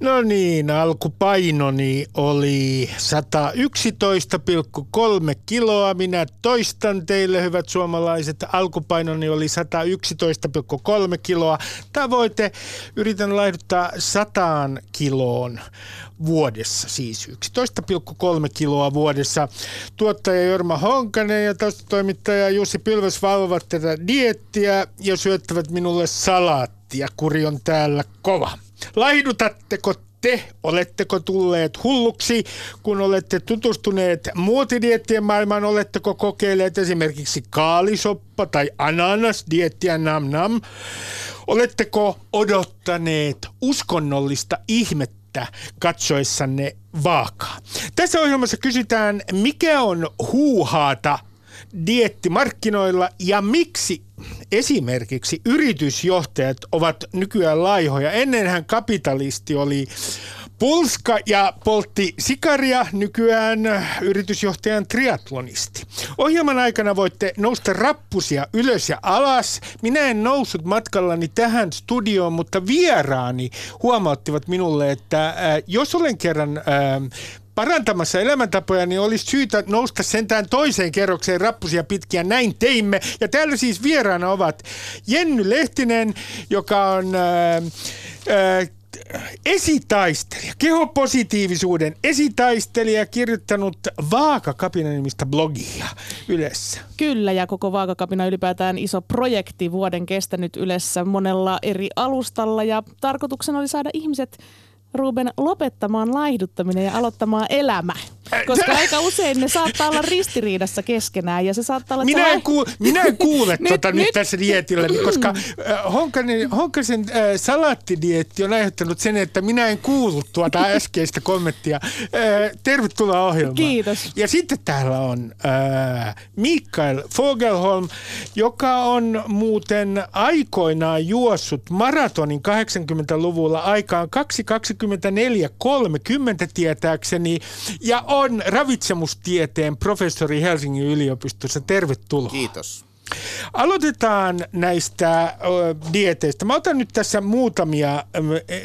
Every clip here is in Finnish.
No niin, alkupainoni oli 111,3 kiloa. Minä toistan teille, hyvät suomalaiset. Alkupainoni oli 111,3 kiloa. Tavoite yritän laihduttaa 100 kiloon vuodessa, siis 11,3 kiloa vuodessa. Tuottaja Jorma Honkanen ja toimittaja Jussi Pylväs valvovat tätä diettiä ja syöttävät minulle salaattia. Kuri on täällä kova. Laihdutatteko te, oletteko tulleet hulluksi, kun olette tutustuneet muotidiettien maailmaan, oletteko kokeilleet esimerkiksi kaalisoppa tai ananasdiettiä nam nam? Oletteko odottaneet uskonnollista ihmettä katsoessanne vaakaa? Tässä ohjelmassa kysytään, mikä on huuhaata diettimarkkinoilla ja miksi esimerkiksi yritysjohtajat ovat nykyään laihoja. Ennenhän kapitalisti oli Pulska ja poltti sikaria, nykyään yritysjohtajan triatlonisti. Ohjelman aikana voitte nousta rappusia ylös ja alas. Minä en noussut matkallani tähän studioon, mutta vieraani huomauttivat minulle, että äh, jos olen kerran äh, parantamassa elämäntapoja, niin olisi syytä nousta sentään toiseen kerrokseen rappusia pitkiä. Näin teimme. Ja täällä siis vieraana ovat Jenny Lehtinen, joka on... Ää, ää, esitaistelija, kehopositiivisuuden esitaistelija, kirjoittanut Vaakakapina nimistä blogia Ylessä. Kyllä, ja koko Vaakakapina ylipäätään iso projekti vuoden kestänyt Ylessä monella eri alustalla, ja tarkoituksena oli saada ihmiset Ruben lopettamaan laihduttaminen ja aloittamaan elämä. Koska aika usein ne saattaa olla ristiriidassa keskenään ja se saattaa olla... Minä en, kuule, minä en kuule nyt, tota nyt, nyt tässä dietillä, koska äh, Honkanen, Honkasen äh, salaattidietti on aiheuttanut sen, että minä en kuullut tuota äskeistä kommenttia. Äh, tervetuloa ohjelmaan. Kiitos. Ja sitten täällä on äh, Mikael Fogelholm, joka on muuten aikoinaan juossut maratonin 80-luvulla aikaan 2.24.30 tietääkseni ja on on ravitsemustieteen professori Helsingin yliopistossa. Tervetuloa. Kiitos. Aloitetaan näistä dieteistä. Mä otan nyt tässä muutamia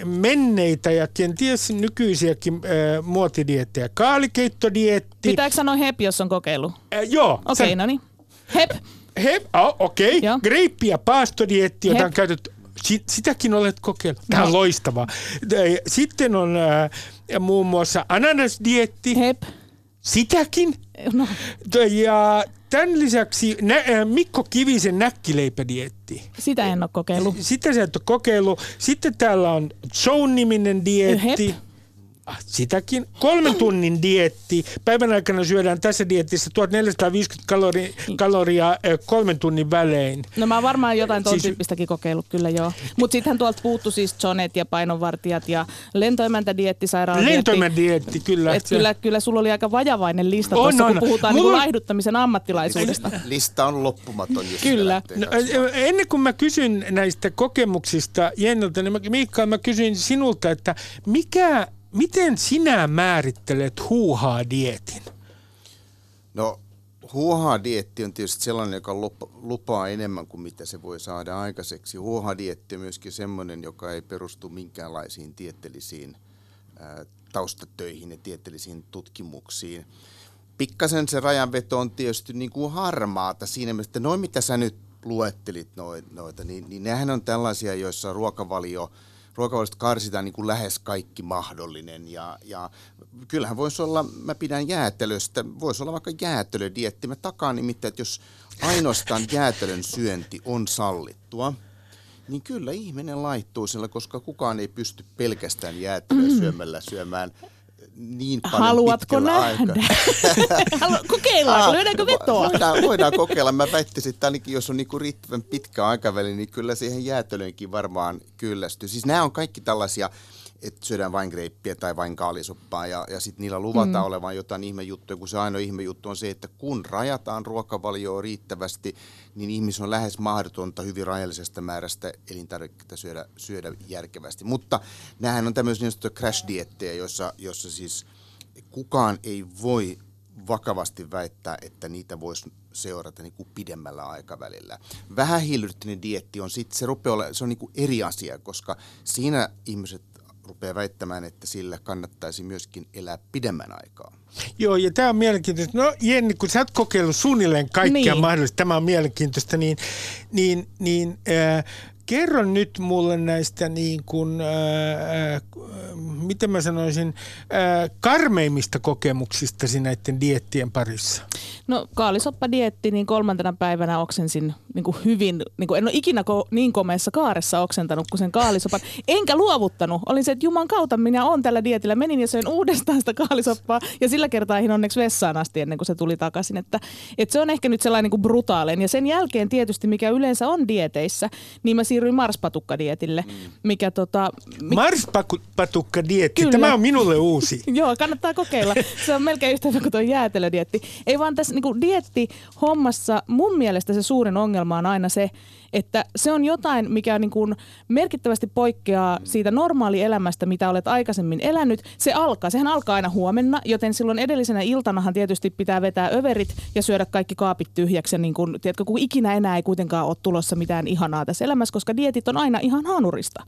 menneitä ja kenties nykyisiäkin muotidiettejä. Kaalikeittodietti. Pitääkö sanoa HEP, jos on kokeilu? Äh, joo. Okei, okay, no niin. HEP. HEP, oh, okei. Okay. Greippi- ja paastodietti, jota on käytetty sitäkin olet kokeillut. Tämä on no. loistavaa. Sitten on äh, muun muassa ananasdietti. Hep. Sitäkin. No. Ja tämän lisäksi nä- Mikko Kivisen näkkileipädietti. Sitä en ole kokeillut. Sitä sä et ole kokeillut. Sitten täällä on Joan-niminen dietti. Hep. Ah, sitäkin. Kolmen tunnin dietti. Päivän aikana syödään tässä dietissä 1450 kalori, kaloria kolmen tunnin välein. No mä oon varmaan jotain tuon siis... tyyppistäkin kokeillut, kyllä joo. Mutta sittenhän tuolta puuttu siis Jonet ja painonvartijat ja lentoimäntädietti, sairaaladietti. Lentoimäntadietti, kyllä. Et kyllä, kyllä sulla oli aika vajavainen lista on, tuossa, on. kun puhutaan Mulla... niin laihduttamisen ammattilaisuudesta. Lista on loppumaton. kyllä. No, ennen kuin mä kysyn näistä kokemuksista Jenniltä, niin Miikka, mä kysyn sinulta, että mikä Miten sinä määrittelet huuhaa-dietin? No huuhaa-dietti on tietysti sellainen, joka lupaa enemmän kuin mitä se voi saada aikaiseksi. Huuhaa-dietti on myöskin sellainen, joka ei perustu minkäänlaisiin tieteellisiin taustatöihin ja tieteellisiin tutkimuksiin. Pikkasen se rajanveto on tietysti niin kuin harmaata siinä mielessä, että noin mitä sä nyt luettelit noita, niin, niin nehän on tällaisia, joissa ruokavalio – ruokavaliosta karsitaan niin kuin lähes kaikki mahdollinen. Ja, ja kyllähän voisi olla, mä pidän jäätelöstä, voisi olla vaikka jäätelödietti. Mä takaan nimittäin, että jos ainoastaan jäätelön syönti on sallittua, niin kyllä ihminen laittuu sillä, koska kukaan ei pysty pelkästään jäätelöä syömällä syömään niin paljon Haluatko nähdä? Kokeillaanko? Lyödäänkö vetoa? Voidaan, voidaan kokeilla. Mä väittisin, että ainakin jos on niinku riittävän pitkä aikaväli, niin kyllä siihen jäätelöönkin varmaan kyllästyy. Siis nämä on kaikki tällaisia että syödään vain greippiä tai vain kaalisoppaa ja, ja sitten niillä luvataan mm. olevan jotain ihmejuttuja, kun se ainoa ihmejuttu on se, että kun rajataan ruokavalioa riittävästi, niin ihmisen on lähes mahdotonta hyvin rajallisesta määrästä elintarvikkeita syödä, syödä järkevästi. Mutta nämähän on tämmöisiä niin crash-diettejä, joissa, joissa siis kukaan ei voi vakavasti väittää, että niitä voisi seurata niin kuin pidemmällä aikavälillä. Vähähiilyrittinen dietti on sitten, se rupeaa olla, se on niin kuin eri asia, koska siinä ihmiset rupeaa väittämään, että sillä kannattaisi myöskin elää pidemmän aikaa. Joo, ja tämä on mielenkiintoista. No Jenni, kun sä oot kokeillut suunnilleen kaikkea niin. mahdollista, tämä on mielenkiintoista, niin, niin, niin äh, Kerro nyt mulle näistä niin kuin, ää, miten mä sanoisin, ää, karmeimmista kokemuksista näiden diettien parissa. No kaalisoppadietti, niin kolmantena päivänä oksensin niin kuin hyvin, niin kuin en ole ikinä ko, niin komeessa kaaressa oksentanut kuin sen kaalisopan. Enkä luovuttanut. Olin se, että juman kautta minä on tällä dietillä. Menin ja söin uudestaan sitä kaalisoppaa ja sillä kertaa ihin onneksi vessaan asti ennen kuin se tuli takaisin. Että, että se on ehkä nyt sellainen niin kuin brutaalinen. Ja sen jälkeen tietysti, mikä yleensä on dieteissä, niin mä siirryin marspatukkadietille. Mm. Mikä tota, mi- Marspatukkadietti, Kyllä. tämä on minulle uusi. Joo, kannattaa kokeilla. Se on melkein yhtä hyvä kuin tuo jäätelödietti. Ei vaan tässä niin dietti hommassa mun mielestä se suurin ongelma on aina se, että se on jotain, mikä niin kuin merkittävästi poikkeaa siitä normaalielämästä, mitä olet aikaisemmin elänyt. Se alkaa, sehän alkaa aina huomenna, joten silloin edellisenä iltanahan tietysti pitää vetää överit ja syödä kaikki kaapit tyhjäksi. Ja niin kuin, tiedätkö, kun ikinä enää ei kuitenkaan ole tulossa mitään ihanaa tässä elämässä, koska dietit on aina ihan hanurista.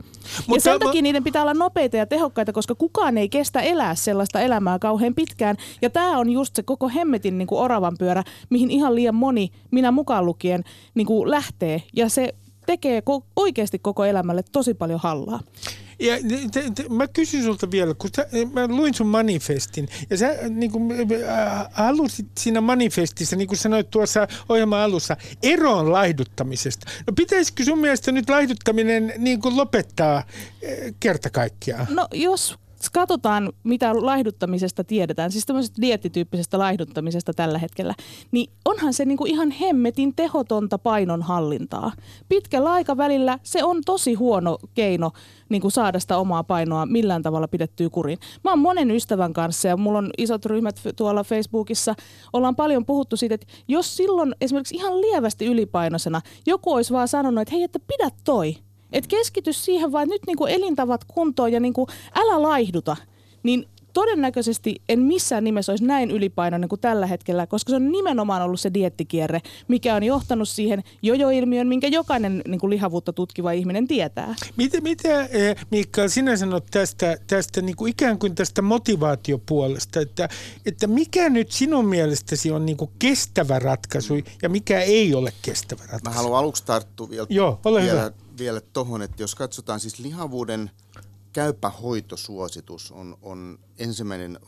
Mutta ja sen takia niiden pitää olla nopeita ja tehokkaita, koska kukaan ei kestä elää sellaista elämää kauhean pitkään. Ja tämä on just se koko hemmetin niin kuin oravan pyörä, mihin ihan liian moni, minä mukaan lukien, niin kuin lähtee. Ja se tekee ko- oikeasti koko elämälle tosi paljon hallaa. Ja te, te, mä kysyn sulta vielä, kun sä, mä luin sun manifestin ja sä niin kuin, äh, halusit siinä manifestissa, niin kuin sanoit tuossa ohjelman alussa, eroon laihduttamisesta. No pitäisikö sun mielestä nyt laihduttaminen niin kuin lopettaa äh, kerta kaikkiaan? No jos katsotaan, mitä laihduttamisesta tiedetään, siis tämmöisestä diettityyppisestä laihduttamisesta tällä hetkellä, niin onhan se niinku ihan hemmetin tehotonta painonhallintaa. Pitkällä aikavälillä se on tosi huono keino niin kuin saada sitä omaa painoa millään tavalla pidettyä kuriin. Mä oon monen ystävän kanssa ja mulla on isot ryhmät tuolla Facebookissa. Ollaan paljon puhuttu siitä, että jos silloin esimerkiksi ihan lievästi ylipainoisena joku olisi vaan sanonut, että hei, että pidä toi – et keskity siihen vaan, nyt niinku elintavat kuntoon ja niinku, älä laihduta. Niin todennäköisesti en missään nimessä olisi näin ylipainoinen kuin tällä hetkellä, koska se on nimenomaan ollut se diettikierre, mikä on johtanut siihen jojo-ilmiön, minkä jokainen niin kuin lihavuutta tutkiva ihminen tietää. Mitä, mitä eh, Miikka, sinä sanot tästä, tästä niin kuin ikään kuin tästä motivaatiopuolesta, että, että mikä nyt sinun mielestäsi on niin kuin kestävä ratkaisu ja mikä ei ole kestävä ratkaisu? Mä haluan aluksi tarttua vielä, Joo, ole vielä, hyvä. Vielä tohon, että jos katsotaan siis lihavuuden käypä hoitosuositus on, on ensimmäinen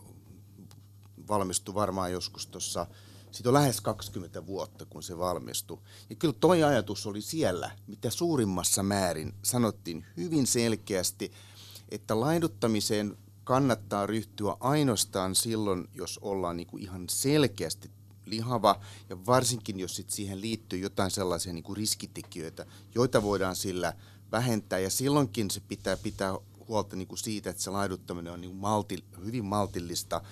valmistui varmaan joskus tuossa, siitä on lähes 20 vuotta, kun se valmistui. Ja kyllä toi ajatus oli siellä, mitä suurimmassa määrin sanottiin hyvin selkeästi, että laiduttamiseen kannattaa ryhtyä ainoastaan silloin, jos ollaan niin kuin ihan selkeästi lihava ja varsinkin jos sit siihen liittyy jotain sellaisia niin kuin riskitekijöitä, joita voidaan sillä vähentää ja silloinkin se pitää pitää huolta niin kuin siitä, että se laiduttaminen on niin kuin malti, hyvin maltillista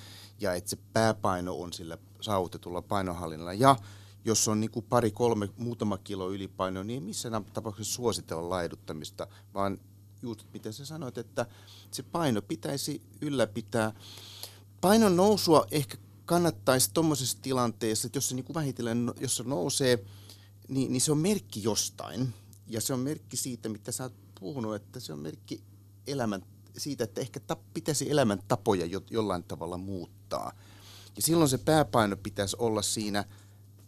ja että se pääpaino on sillä saavutetulla painohallinnalla. Ja jos on niin kuin pari, kolme, muutama kilo ylipaino, niin ei missään tapauksessa suositella laiduttamista, vaan just miten sä sanoit, että se paino pitäisi ylläpitää. Painon nousua ehkä kannattaisi tuommoisessa tilanteessa, että jos se niin vähitellen, no, jos se nousee, niin, niin se on merkki jostain. Ja se on merkki siitä, mitä sä oot puhunut, että se on merkki elämän, siitä, että ehkä tap, pitäisi elämäntapoja jo, jollain tavalla muuttaa. Ja silloin se pääpaino pitäisi olla siinä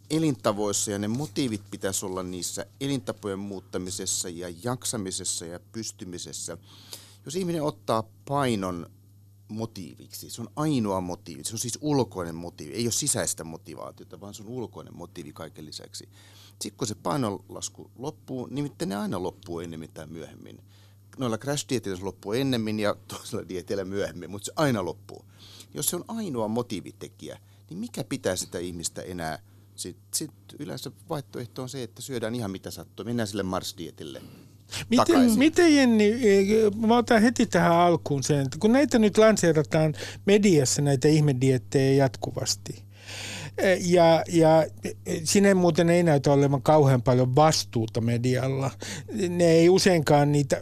elintavoissa ja ne motiivit pitäisi olla niissä elintapojen muuttamisessa ja jaksamisessa ja pystymisessä. Jos ihminen ottaa painon motiiviksi, se on ainoa motiivi, se on siis ulkoinen motiivi, ei ole sisäistä motivaatiota, vaan se on ulkoinen motiivi kaiken lisäksi. Sitten kun se painonlasku loppuu, nimittäin ne aina loppuu ennemmin tai myöhemmin – noilla crash dietillä se loppuu ennemmin ja toisella dietillä myöhemmin, mutta se aina loppuu. Jos se on ainoa motiivitekijä, niin mikä pitää sitä ihmistä enää? Sitten sit yleensä vaihtoehto on se, että syödään ihan mitä sattuu. Mennään sille Mars-dietille. Miten, miten Jenni, mä otan heti tähän alkuun sen, että kun näitä nyt lanseerataan mediassa näitä ihmediettejä jatkuvasti, Ja, ja sinne muuten ei näytä olevan kauhean paljon vastuuta medialla. Ne ei useinkaan niitä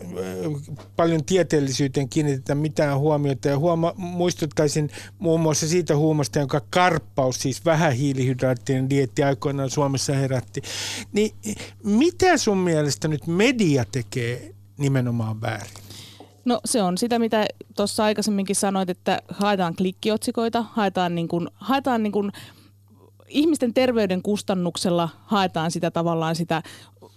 paljon tieteellisyyteen kiinnitetä mitään huomiota. Ja huoma, muistuttaisin muun muassa siitä huumasta, jonka karppaus, siis vähähiilihydraattinen dietti aikoinaan Suomessa herätti. Niin mitä sun mielestä nyt media tekee nimenomaan väärin? No se on sitä, mitä tuossa aikaisemminkin sanoit, että haetaan klikkiotsikoita, haetaan, niin kuin, haetaan niin kuin, ihmisten terveyden kustannuksella haetaan sitä tavallaan sitä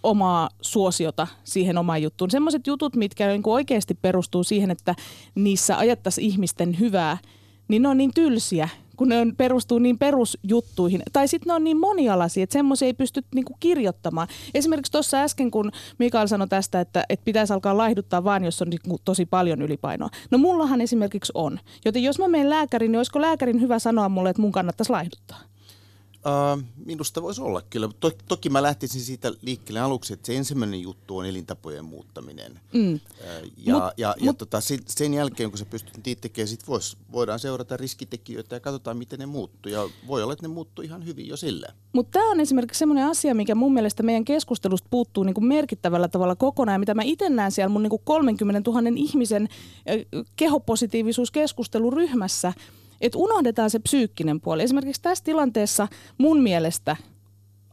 omaa suosiota siihen omaan juttuun. Semmoiset jutut, mitkä niin kuin oikeasti perustuu siihen, että niissä ajattaisiin ihmisten hyvää, niin ne on niin tylsiä kun ne on, perustuu niin perusjuttuihin. Tai sitten ne on niin monialaisia, että semmoisia ei pysty niinku kirjoittamaan. Esimerkiksi tuossa äsken, kun Mikael sanoi tästä, että, että pitäisi alkaa laihduttaa vain, jos on niinku tosi paljon ylipainoa. No mullahan esimerkiksi on. Joten jos mä menen lääkäriin, niin olisiko lääkärin hyvä sanoa mulle, että mun kannattaisi laihduttaa? Uh, minusta voisi olla kyllä. To, toki mä lähtisin siitä liikkeelle aluksi, että se ensimmäinen juttu on elintapojen muuttaminen. Mm. Uh, ja mut, ja, mut, ja tota, sen jälkeen, kun sä pystyt niitä tekemään, sit vois, voidaan seurata riskitekijöitä ja katsotaan, miten ne muuttuu. Ja voi olla, että ne muuttuu ihan hyvin jo sille. Mutta tämä on esimerkiksi sellainen asia, mikä mun mielestä meidän keskustelusta puuttuu niin kuin merkittävällä tavalla kokonaan. Mitä mä itse näen siellä mun niin kuin 30 000 ihmisen kehopositiivisuuskeskusteluryhmässä – että unohdetaan se psyykkinen puoli. Esimerkiksi tässä tilanteessa mun mielestä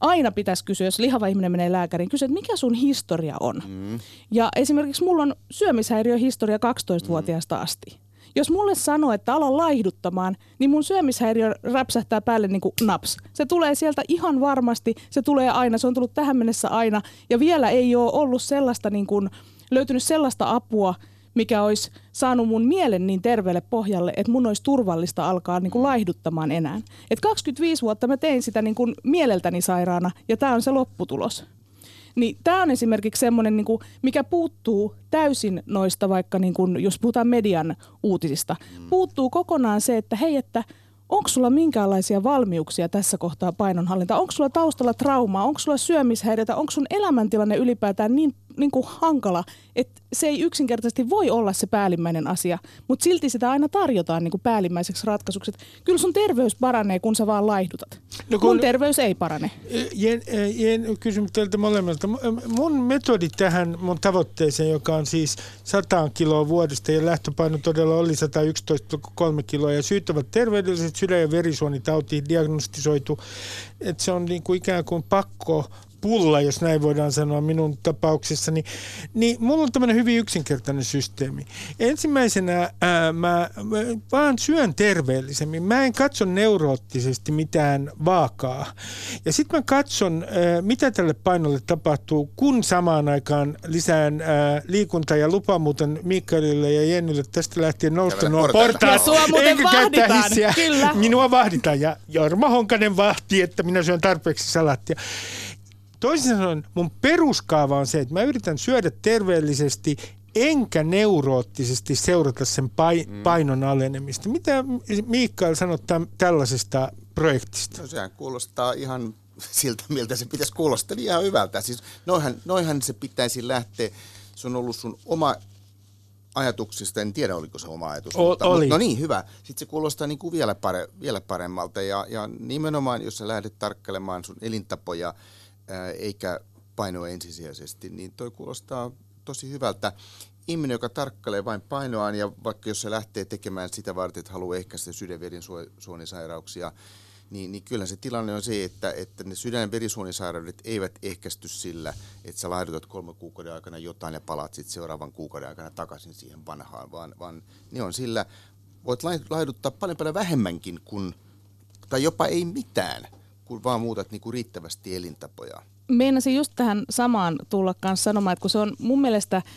aina pitäisi kysyä, jos lihava ihminen menee lääkäriin, kysyä, että mikä sun historia on. Mm. Ja esimerkiksi mulla on syömishäiriöhistoria 12-vuotiaasta mm. asti. Jos mulle sanoo, että ala laihduttamaan, niin mun syömishäiriö räpsähtää päälle niin kuin naps. Se tulee sieltä ihan varmasti, se tulee aina, se on tullut tähän mennessä aina. Ja vielä ei ole ollut sellaista, niin kuin, löytynyt sellaista apua, mikä olisi saanut mun mielen niin terveelle pohjalle, että mun olisi turvallista alkaa niin kuin laihduttamaan enää. Et 25 vuotta mä tein sitä niin kuin mieleltäni sairaana ja tämä on se lopputulos. Niin tämä on esimerkiksi semmoinen, niin kuin, mikä puuttuu täysin noista vaikka, niin kuin, jos puhutaan median uutisista, puuttuu kokonaan se, että hei, että onko sulla minkäänlaisia valmiuksia tässä kohtaa painonhallinta? Onko sulla taustalla traumaa? Onko sulla syömishäiriötä? Onko sun elämäntilanne ylipäätään niin niin kuin hankala, että se ei yksinkertaisesti voi olla se päällimmäinen asia, mutta silti sitä aina tarjotaan niin kuin päällimmäiseksi ratkaisuksi. Kyllä sun terveys paranee, kun sä vaan laihdutat. No kun, mun terveys ei parane. Jen, jen kysyn teiltä molemmilta. Mun metodi tähän mun tavoitteeseen, joka on siis 100 kiloa vuodesta ja lähtöpaino todella oli 111,3 kiloa ja syyt ovat terveydelliset sydän- ja verisuonitautiin diagnostisoitu. Että se on niin kuin ikään kuin pakko pulla, jos näin voidaan sanoa minun tapauksessani, niin mulla on tämmöinen hyvin yksinkertainen systeemi. Ensimmäisenä ää, mä, mä vaan syön terveellisemmin. Mä en katso neuroottisesti mitään vaakaa. Ja sitten mä katson, ää, mitä tälle painolle tapahtuu, kun samaan aikaan lisään ää, liikuntaa ja lupa muuten Mikaelille ja Jennylle tästä lähtien nousta nuo portaat. Ja sua muuten vahditaan, kyllä. Minua vahditaan ja Jorma Honkanen vahti, että minä syön tarpeeksi salattia. Toisin sanoen mun peruskaava on se, että mä yritän syödä terveellisesti enkä neuroottisesti seurata sen mm. painon alenemista. Mitä Mikael sanot täm, tällaisesta projektista? No sehän kuulostaa ihan siltä, miltä se pitäisi kuulostaa, niin ihan hyvältä. Siis noihan, noihan se pitäisi lähteä, se on ollut sun oma ajatuksista, en tiedä oliko se oma ajatus. O, mutta, oli. No niin, hyvä. Sitten se kuulostaa niin kuin vielä, pare, vielä paremmalta ja, ja nimenomaan, jos sä lähdet tarkkelemaan sun elintapoja – eikä painoa ensisijaisesti, niin toi kuulostaa tosi hyvältä. Ihminen, joka tarkkailee vain painoaan ja vaikka jos se lähtee tekemään sitä varten, että haluaa ehkäistä sydänverisuonisairauksia, niin, niin kyllä se tilanne on se, että, että ne sydän- ja verisuonisairaudet eivät ehkäisty sillä, että sä laihdutat kolme kuukauden aikana jotain ja palaat sitten seuraavan kuukauden aikana takaisin siihen vanhaan, vaan, vaan ne on sillä, voit laihduttaa paljon paljon vähemmänkin kuin, tai jopa ei mitään – kun vaan muutat niin kuin riittävästi elintapoja. Meinasin just tähän samaan tulla kanssa sanomaan, että kun se on mun mielestä –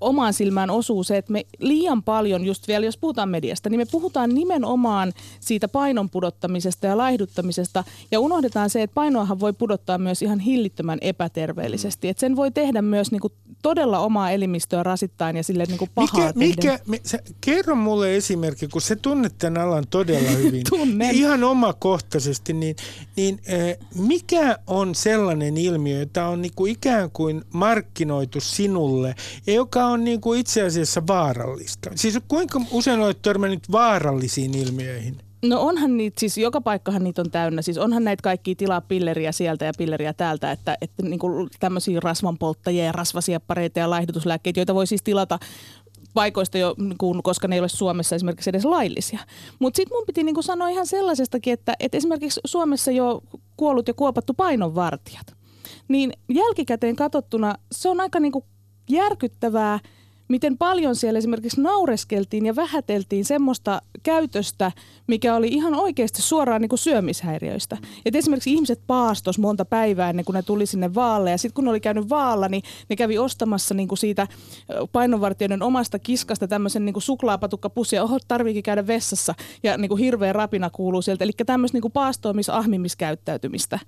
omaan silmään osuu se, että me liian paljon, just vielä jos puhutaan mediasta, niin me puhutaan nimenomaan siitä painon pudottamisesta ja laihduttamisesta ja unohdetaan se, että painoahan voi pudottaa myös ihan hillittömän epäterveellisesti. Mm. Että sen voi tehdä myös niinku todella omaa elimistöä rasittain ja sille niinku pahaa mikä, mikä, me, sä, kerro mulle esimerkki, kun se tunnet tämän alan todella hyvin. Tunnen. Ihan omakohtaisesti, niin, niin äh, mikä on sellainen ilmiö, jota on niinku ikään kuin markkinoitu sinulle, joka on niin kuin itse asiassa vaarallista? Siis kuinka usein olet törmännyt vaarallisiin ilmiöihin? No onhan niitä, siis joka paikkahan niitä on täynnä. Siis onhan näitä kaikki tilaa pilleriä sieltä ja pilleriä täältä, että, että niin kuin tämmöisiä rasvanpolttajia ja rasvasieppareita ja laihdutuslääkkeitä, joita voi siis tilata paikoista jo, kun, koska ne ei ole Suomessa esimerkiksi edes laillisia. Mutta sitten mun piti niinku sanoa ihan sellaisestakin, että, että esimerkiksi Suomessa jo kuollut ja kuopattu painonvartijat, niin jälkikäteen katsottuna se on aika niinku järkyttävää – miten paljon siellä esimerkiksi naureskeltiin ja vähäteltiin semmoista käytöstä, mikä oli ihan oikeasti suoraan niin kuin syömishäiriöistä. Et esimerkiksi ihmiset paastos monta päivää ennen kuin ne tuli sinne vaalle ja sitten kun ne oli käynyt vaalla, niin ne kävi ostamassa niin kuin siitä painonvartijoiden omasta kiskasta tämmöisen niin suklaapatukkapussia, oho tarviikin käydä vessassa ja niin kuin hirveä rapina kuuluu sieltä. Eli tämmöistä niin paastoamis ahmimiskäyttäytymistä.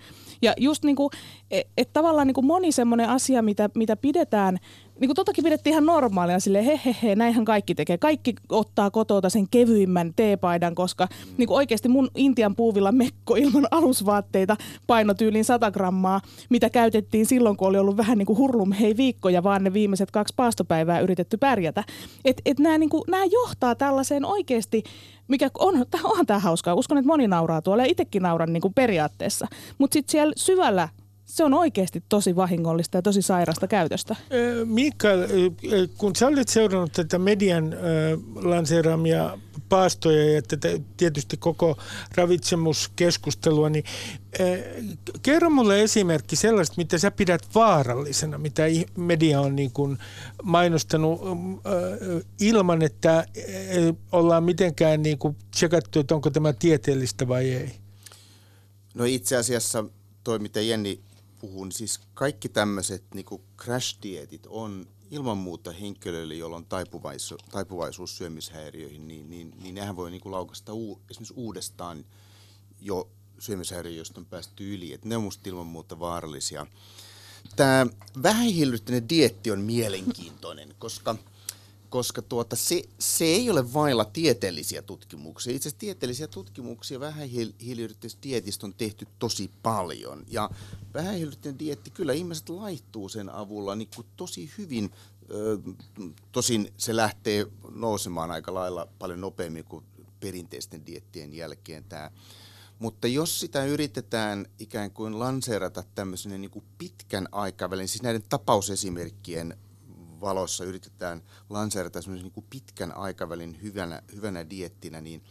Ja just niin kuin, että et tavallaan niin kuin moni semmoinen asia, mitä, mitä pidetään niin kuin totakin pidettiin ihan normaalina silleen, he, he, he, näinhän kaikki tekee. Kaikki ottaa kotota sen kevyimmän teepaidan, koska mm. niin kuin oikeasti mun Intian puuvilla mekko ilman alusvaatteita painotyyliin 100 grammaa, mitä käytettiin silloin, kun oli ollut vähän niin kuin hurlum hei viikkoja, vaan ne viimeiset kaksi paastopäivää yritetty pärjätä. Että et nämä, niin kuin, nämä johtaa tällaiseen oikeasti mikä on, onhan tämä hauskaa. Uskon, että moni nauraa tuolla ja itsekin nauran niin kuin periaatteessa. Mutta sitten siellä syvällä se on oikeasti tosi vahingollista ja tosi sairasta käytöstä. Mikael, kun sä olet seurannut tätä median lanseeraamia paastoja ja tätä tietysti koko ravitsemuskeskustelua, niin kerro mulle esimerkki sellaista, mitä sä pidät vaarallisena, mitä media on niin kuin mainostanut ilman, että ollaan mitenkään niin kuin tsekattu, että onko tämä tieteellistä vai ei. No itse asiassa toi, mitä Jenni puhun, siis kaikki tämmöiset niin crash-dietit on ilman muuta henkilöille, joilla on taipuvaisuus, taipuvaisuus syömishäiriöihin, niin, niin, niin nehän voi niin laukasta uu, esimerkiksi uudestaan jo syömishäiriö, josta on päästy yli. Et ne on musta ilman muuta vaarallisia. Tämä vähähiilyttäinen dietti on mielenkiintoinen, koska – koska tuota, se, se ei ole vailla tieteellisiä tutkimuksia. Itse asiassa tieteellisiä tutkimuksia vähähiiliyrittäjistä dietistä on tehty tosi paljon. Ja vähähiiliyrittäjän dietti, kyllä ihmiset laittuu sen avulla niin kuin tosi hyvin. Tosin se lähtee nousemaan aika lailla paljon nopeammin kuin perinteisten diettien jälkeen tämä. Mutta jos sitä yritetään ikään kuin lanseerata tämmöisen niin kuin pitkän aikavälin, siis näiden tapausesimerkkien valossa yritetään lanseerata niin kuin pitkän aikavälin hyvänä, hyvänä diettinä, niin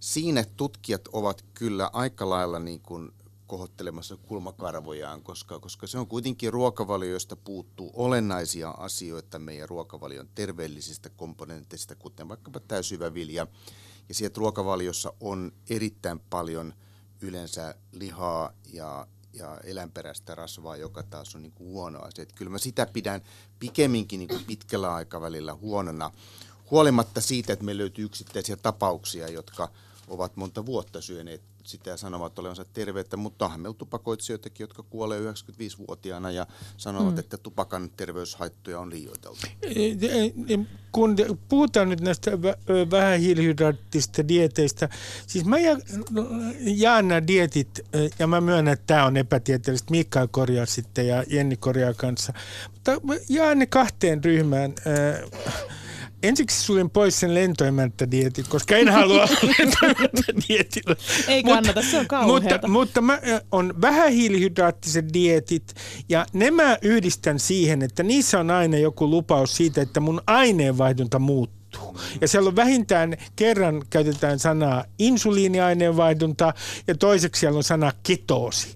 siinä tutkijat ovat kyllä aika lailla niin kuin kohottelemassa kulmakarvojaan, koska, koska se on kuitenkin ruokavalio, josta puuttuu olennaisia asioita meidän ruokavalion terveellisistä komponenteista, kuten vaikkapa täysyvä vilja. Ja sieltä ruokavaliossa on erittäin paljon yleensä lihaa ja, ja eläinperäistä rasvaa, joka taas on niin kuin huono asia. Että kyllä mä sitä pidän pikemminkin niin kuin pitkällä aikavälillä huonona, huolimatta siitä, että me löytyy yksittäisiä tapauksia, jotka ovat monta vuotta syöneet sitä ja sanovat olevansa terveitä, mutta onhan meillä tupakoitsijoitakin, jotka kuolee 95-vuotiaana ja sanovat, mm. että tupakan terveyshaittoja on liioiteltu. Kun puhutaan nyt näistä vähähiilihydraattista dieteistä, siis mä jaan nämä dietit ja mä myönnän, että tämä on epätieteellistä. Mikael korjaa sitten ja Jenni korjaa kanssa. Mutta jaan ne kahteen ryhmään ensiksi suljen pois sen lentoemäntädietit, koska en halua lentoemäntädietillä. Ei kannata, mutta, se on kauheata. Mutta, mutta mä, on vähähiilihydraattiset dietit ja ne mä yhdistän siihen, että niissä on aina joku lupaus siitä, että mun aineenvaihdunta muuttuu. Ja siellä on vähintään kerran käytetään sanaa insuliiniaineenvaihdunta ja toiseksi siellä on sana ketoosi.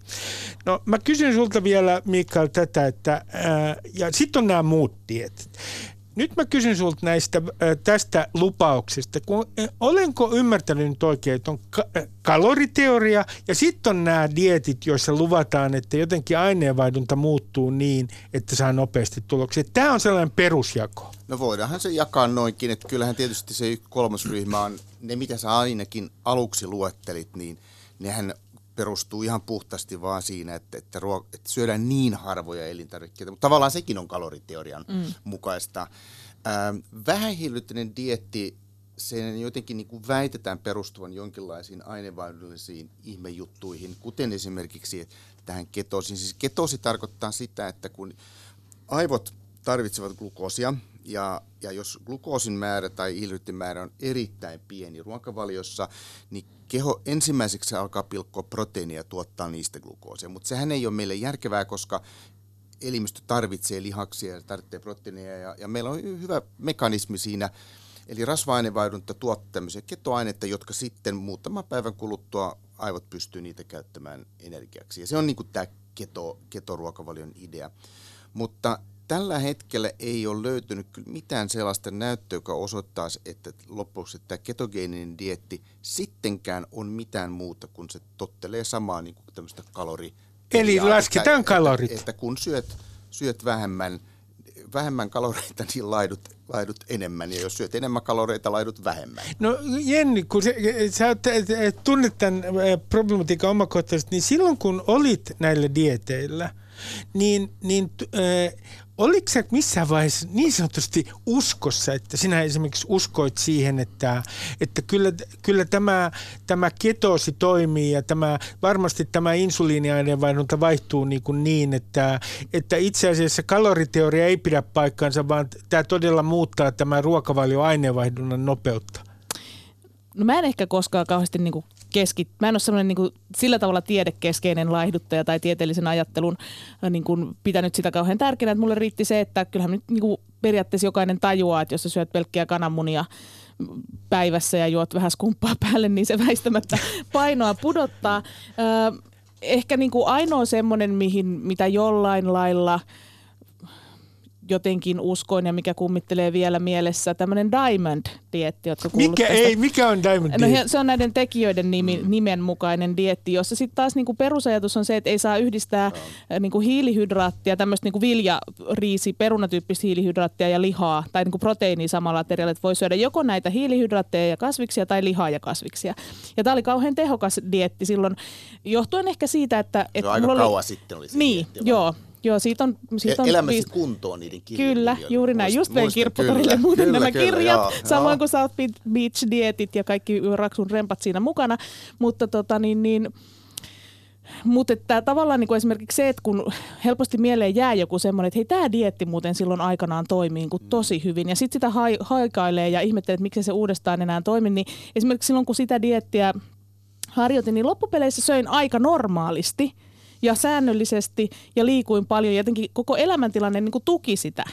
No mä kysyn sulta vielä Mikael tätä, että ää, ja sitten on nämä muut dietit. Nyt mä kysyn sulta näistä, tästä lupauksesta. Kun, olenko ymmärtänyt nyt oikein, että on ka- kaloriteoria ja sitten on nämä dietit, joissa luvataan, että jotenkin aineenvaihdunta muuttuu niin, että saa nopeasti tuloksia. Tämä on sellainen perusjako. No voidaanhan se jakaa noinkin, että kyllähän tietysti se kolmas ryhmä on ne, mitä sä ainakin aluksi luettelit, niin nehän perustuu ihan puhtaasti vaan siinä, että, että, ruo- että syödään niin harvoja elintarvikkeita, mutta tavallaan sekin on kaloriteorian mm. mukaista. Ähm, vähähiilyttäinen dietti, sen jotenkin niin kuin väitetään perustuvan jonkinlaisiin aineenvaihdollisiin ihmejuttuihin, kuten esimerkiksi tähän ketosiin. Siis ketosi tarkoittaa sitä, että kun aivot tarvitsevat glukoosia Ja, ja jos glukoosin määrä tai hiilihydraatin määrä on erittäin pieni ruokavaliossa, niin keho ensimmäiseksi alkaa pilkkoa proteiinia ja tuottaa niistä glukoosia. Mutta sehän ei ole meille järkevää, koska elimistö tarvitsee lihaksia ja tarvitsee proteiinia ja, ja meillä on hyvä mekanismi siinä. Eli rasva-ainevaihdunta tuottaa tämmöisiä ketoaineita, jotka sitten muutaman päivän kuluttua aivot pystyy niitä käyttämään energiaksi. Ja se on niin tämä keto, ketoruokavalion idea. Mutta tällä hetkellä ei ole löytynyt mitään sellaista näyttöä, joka osoittaisi, että lopuksi tämä ketogeeninen dietti sittenkään on mitään muuta kuin se tottelee samaa niin kuin tämmöistä kalori. Eli lasketaan kalorit. Että, että kun syöt, syöt vähemmän, vähemmän kaloreita, niin laidut, laidut enemmän. Ja jos syöt enemmän kaloreita, laidut vähemmän. No Jenni, kun sä, sä tunnet tämän problematiikan omakohtaisesti, niin silloin kun olit näillä dieteillä, niin, niin äh, Oliko se missään vaiheessa niin sanotusti uskossa, että sinä esimerkiksi uskoit siihen, että, että kyllä, kyllä tämä, tämä ketoosi toimii ja tämä, varmasti tämä insuliiniaineenvaihdunta vaihtuu niin, kuin niin että, että itse asiassa kaloriteoria ei pidä paikkaansa, vaan tämä todella muuttaa tämä ruokavalio aineenvaihdunnan nopeutta? No mä en ehkä koskaan kauheasti niin kuin keskit, mä en ole semmoinen niin kuin, sillä tavalla tiedekeskeinen laihduttaja tai tieteellisen ajattelun äh, niin kuin, pitänyt sitä kauhean tärkeänä, että mulle riitti se, että kyllähän nyt niin kuin, periaatteessa jokainen tajuaa, että jos sä syöt pelkkiä kananmunia päivässä ja juot vähän skumppaa päälle, niin se väistämättä painoa pudottaa. Äh, ehkä niin kuin ainoa semmoinen, mihin, mitä jollain lailla – jotenkin uskoin ja mikä kummittelee vielä mielessä, tämmöinen Diamond-dietti, Mikä tästä. ei, mikä on Diamond no, Se on näiden tekijöiden nimi, mm. nimen mukainen dietti, jossa sitten taas niinku perusajatus on se, että ei saa yhdistää no. niinku hiilihydraattia, tämmöistä niinku vilja, riisi, perunatyyppistä hiilihydraattia ja lihaa, tai niinku proteiinia samalla aterialla, että voi syödä joko näitä hiilihydraatteja ja kasviksia tai lihaa ja kasviksia. Ja tämä oli kauhean tehokas dietti silloin, johtuen ehkä siitä, että... että aika kauan oli, sitten oli se Niin, dietti, joo. Joo, siitä on... Siitä on Elämäsi viis... kuntoon niiden kirjojen. Kyllä, juuri näin. Just vein kirpputorille muuten kyllä, nämä kyllä, kirjat, joo, samoin joo. kuin South Beach Dietit ja kaikki Raksun rempat siinä mukana. Mutta tota niin, niin mutta että tavallaan niin kuin esimerkiksi se, että kun helposti mieleen jää joku semmoinen, että hei tämä dietti muuten silloin aikanaan toimii niin kuin tosi hyvin ja sitten sitä haikailee ja ihmettelee, että miksi se uudestaan enää toimi, niin esimerkiksi silloin kun sitä diettiä harjoitin, niin loppupeleissä söin aika normaalisti – ja säännöllisesti ja liikuin paljon. Jotenkin koko elämäntilanne niin kuin tuki sitä.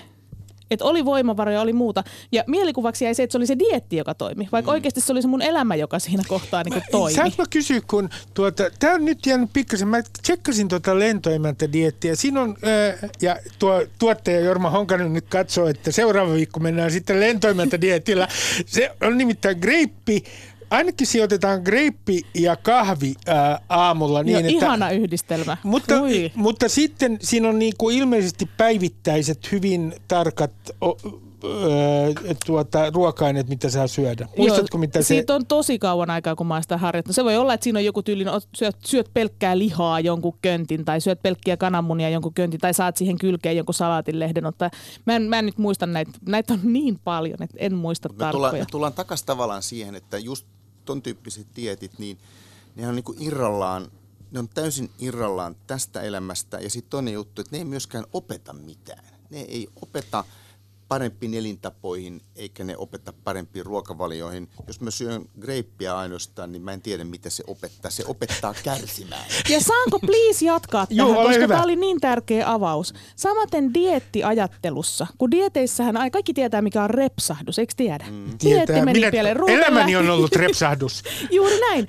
Että oli voimavaroja, oli muuta. Ja mielikuvaksi jäi se, että se oli se dietti, joka toimi. Vaikka mm. oikeasti se oli se mun elämä, joka siinä kohtaa niin toimi. Saanko kysyä, kun tuota, tämä on nyt jäänyt pikkasen. Mä tsekkasin tuota lentoimäntä diettiä. Siinä on, ää, ja tuo tuottaja Jorma Honkanen nyt katsoo, että seuraava viikko mennään sitten lentoimäntä dietillä. Se on nimittäin greippi, ainakin sijoitetaan greippi ja kahvi ää, aamulla. Niin, Joo, että, ihana yhdistelmä. Mutta, mutta sitten siinä on niinku ilmeisesti päivittäiset, hyvin tarkat o, tuota, ruoka-aineet, mitä saa syödä. Muistatko, Joo, mitä se... Siitä on tosi kauan aikaa, kun mä oon sitä harjoittanut. Se voi olla, että siinä on joku tyyli, no, syöt, syöt pelkkää lihaa jonkun köntin, tai syöt pelkkiä kananmunia jonkun köntin, tai saat siihen kylkeen jonkun salaatinlehden. Ottaa. Mä, en, mä en nyt muista näitä. Näitä on niin paljon, että en muista me tarkkoja. Tullaan, me tullaan takaisin tavallaan siihen, että just ton tyyppiset dietit, niin ne on niin irrallaan, ne on täysin irrallaan tästä elämästä. Ja sitten toinen juttu, että ne ei myöskään opeta mitään. Ne ei opeta parempiin elintapoihin, eikä ne opeta parempiin ruokavalioihin. Jos mä syön greippiä ainoastaan, niin mä en tiedä, mitä se opettaa. Se opettaa kärsimään. Ja saanko please jatkaa tähän, Joo, koska tämä oli niin tärkeä avaus. Samaten dieettiajattelussa, kun dieteissähän kaikki tietää, mikä on repsahdus, eikö tiedä? Mm. Dieetti meni Minä, pieleen. Elämäni on ollut repsahdus. Juuri näin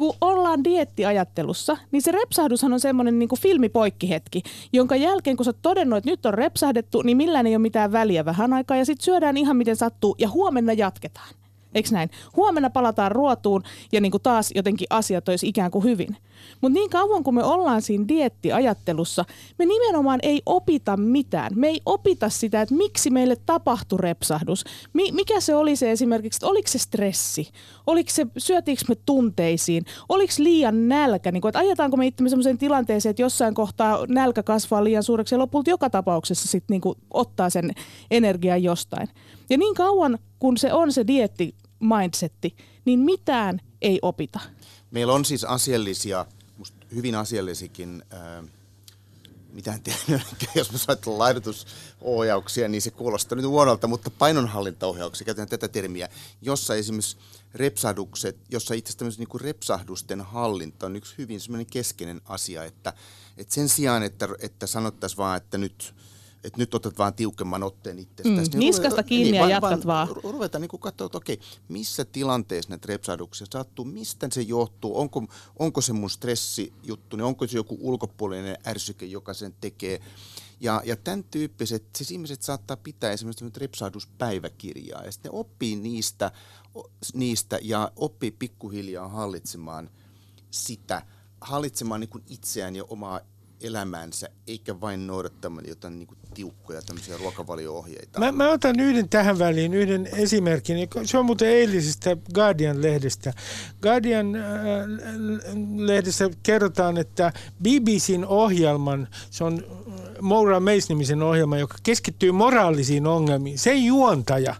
kun ollaan diettiajattelussa, niin se repsahdushan on semmoinen niin kuin filmipoikkihetki, jonka jälkeen kun sä oot todennut, että nyt on repsahdettu, niin millään ei ole mitään väliä vähän aikaa ja sitten syödään ihan miten sattuu ja huomenna jatketaan. Eikö näin? Huomenna palataan ruotuun ja niin kuin taas jotenkin asiat olisi ikään kuin hyvin. Mutta niin kauan kuin me ollaan siinä diettiajattelussa, me nimenomaan ei opita mitään. Me ei opita sitä, että miksi meille tapahtui repsahdus. Mi- mikä se oli se esimerkiksi, että oliko se stressi? Oliko se, syötiinkö me tunteisiin? Oliko liian nälkä? Niin kuin, että ajetaanko me itsemme sellaiseen tilanteeseen, että jossain kohtaa nälkä kasvaa liian suureksi ja lopulta joka tapauksessa sitten niin ottaa sen energian jostain. Ja niin kauan kun se on se dietti mindsetti, niin mitään ei opita. Meillä on siis asiallisia, hyvin asiallisikin ää, mitään tehnyt, jos mä soitan laihdutusohjauksia, niin se kuulostaa nyt huonolta, mutta painonhallintaohjauksia, käytetään tätä termiä, jossa esimerkiksi repsahdukset, jossa itse asiassa niin repsahdusten hallinta on yksi hyvin keskeinen asia, että, että sen sijaan, että, että sanottaisiin vaan, että nyt että nyt otat vaan tiukemman otteen itsestäsi. Mm, niin niskasta kiinni niin, ja jatkat vaan. vaan. Ruvetaan niin katsoa, että okei, missä tilanteessa näitä repsahduksia sattuu, mistä se johtuu, onko, onko se mun stressijuttu, niin onko se joku ulkopuolinen ärsyke, joka sen tekee. Ja, ja tämän tyyppiset, siis ihmiset saattaa pitää esimerkiksi repsahduspäiväkirjaa ja sitten ne oppii niistä, niistä ja oppii pikkuhiljaa hallitsemaan sitä, hallitsemaan niin kuin itseään ja omaa elämäänsä, eikä vain noudattamaan jotain niin kuin tiukkoja tämmöisiä ruokavalio-ohjeita. Mä, mä otan yhden tähän väliin, yhden esimerkin. Se on muuten eilisistä Guardian-lehdestä. Guardian-lehdessä äh, kerrotaan, että BBCn ohjelman, se on Maura Mace-nimisen ohjelma, joka keskittyy moraalisiin ongelmiin. Sen juontaja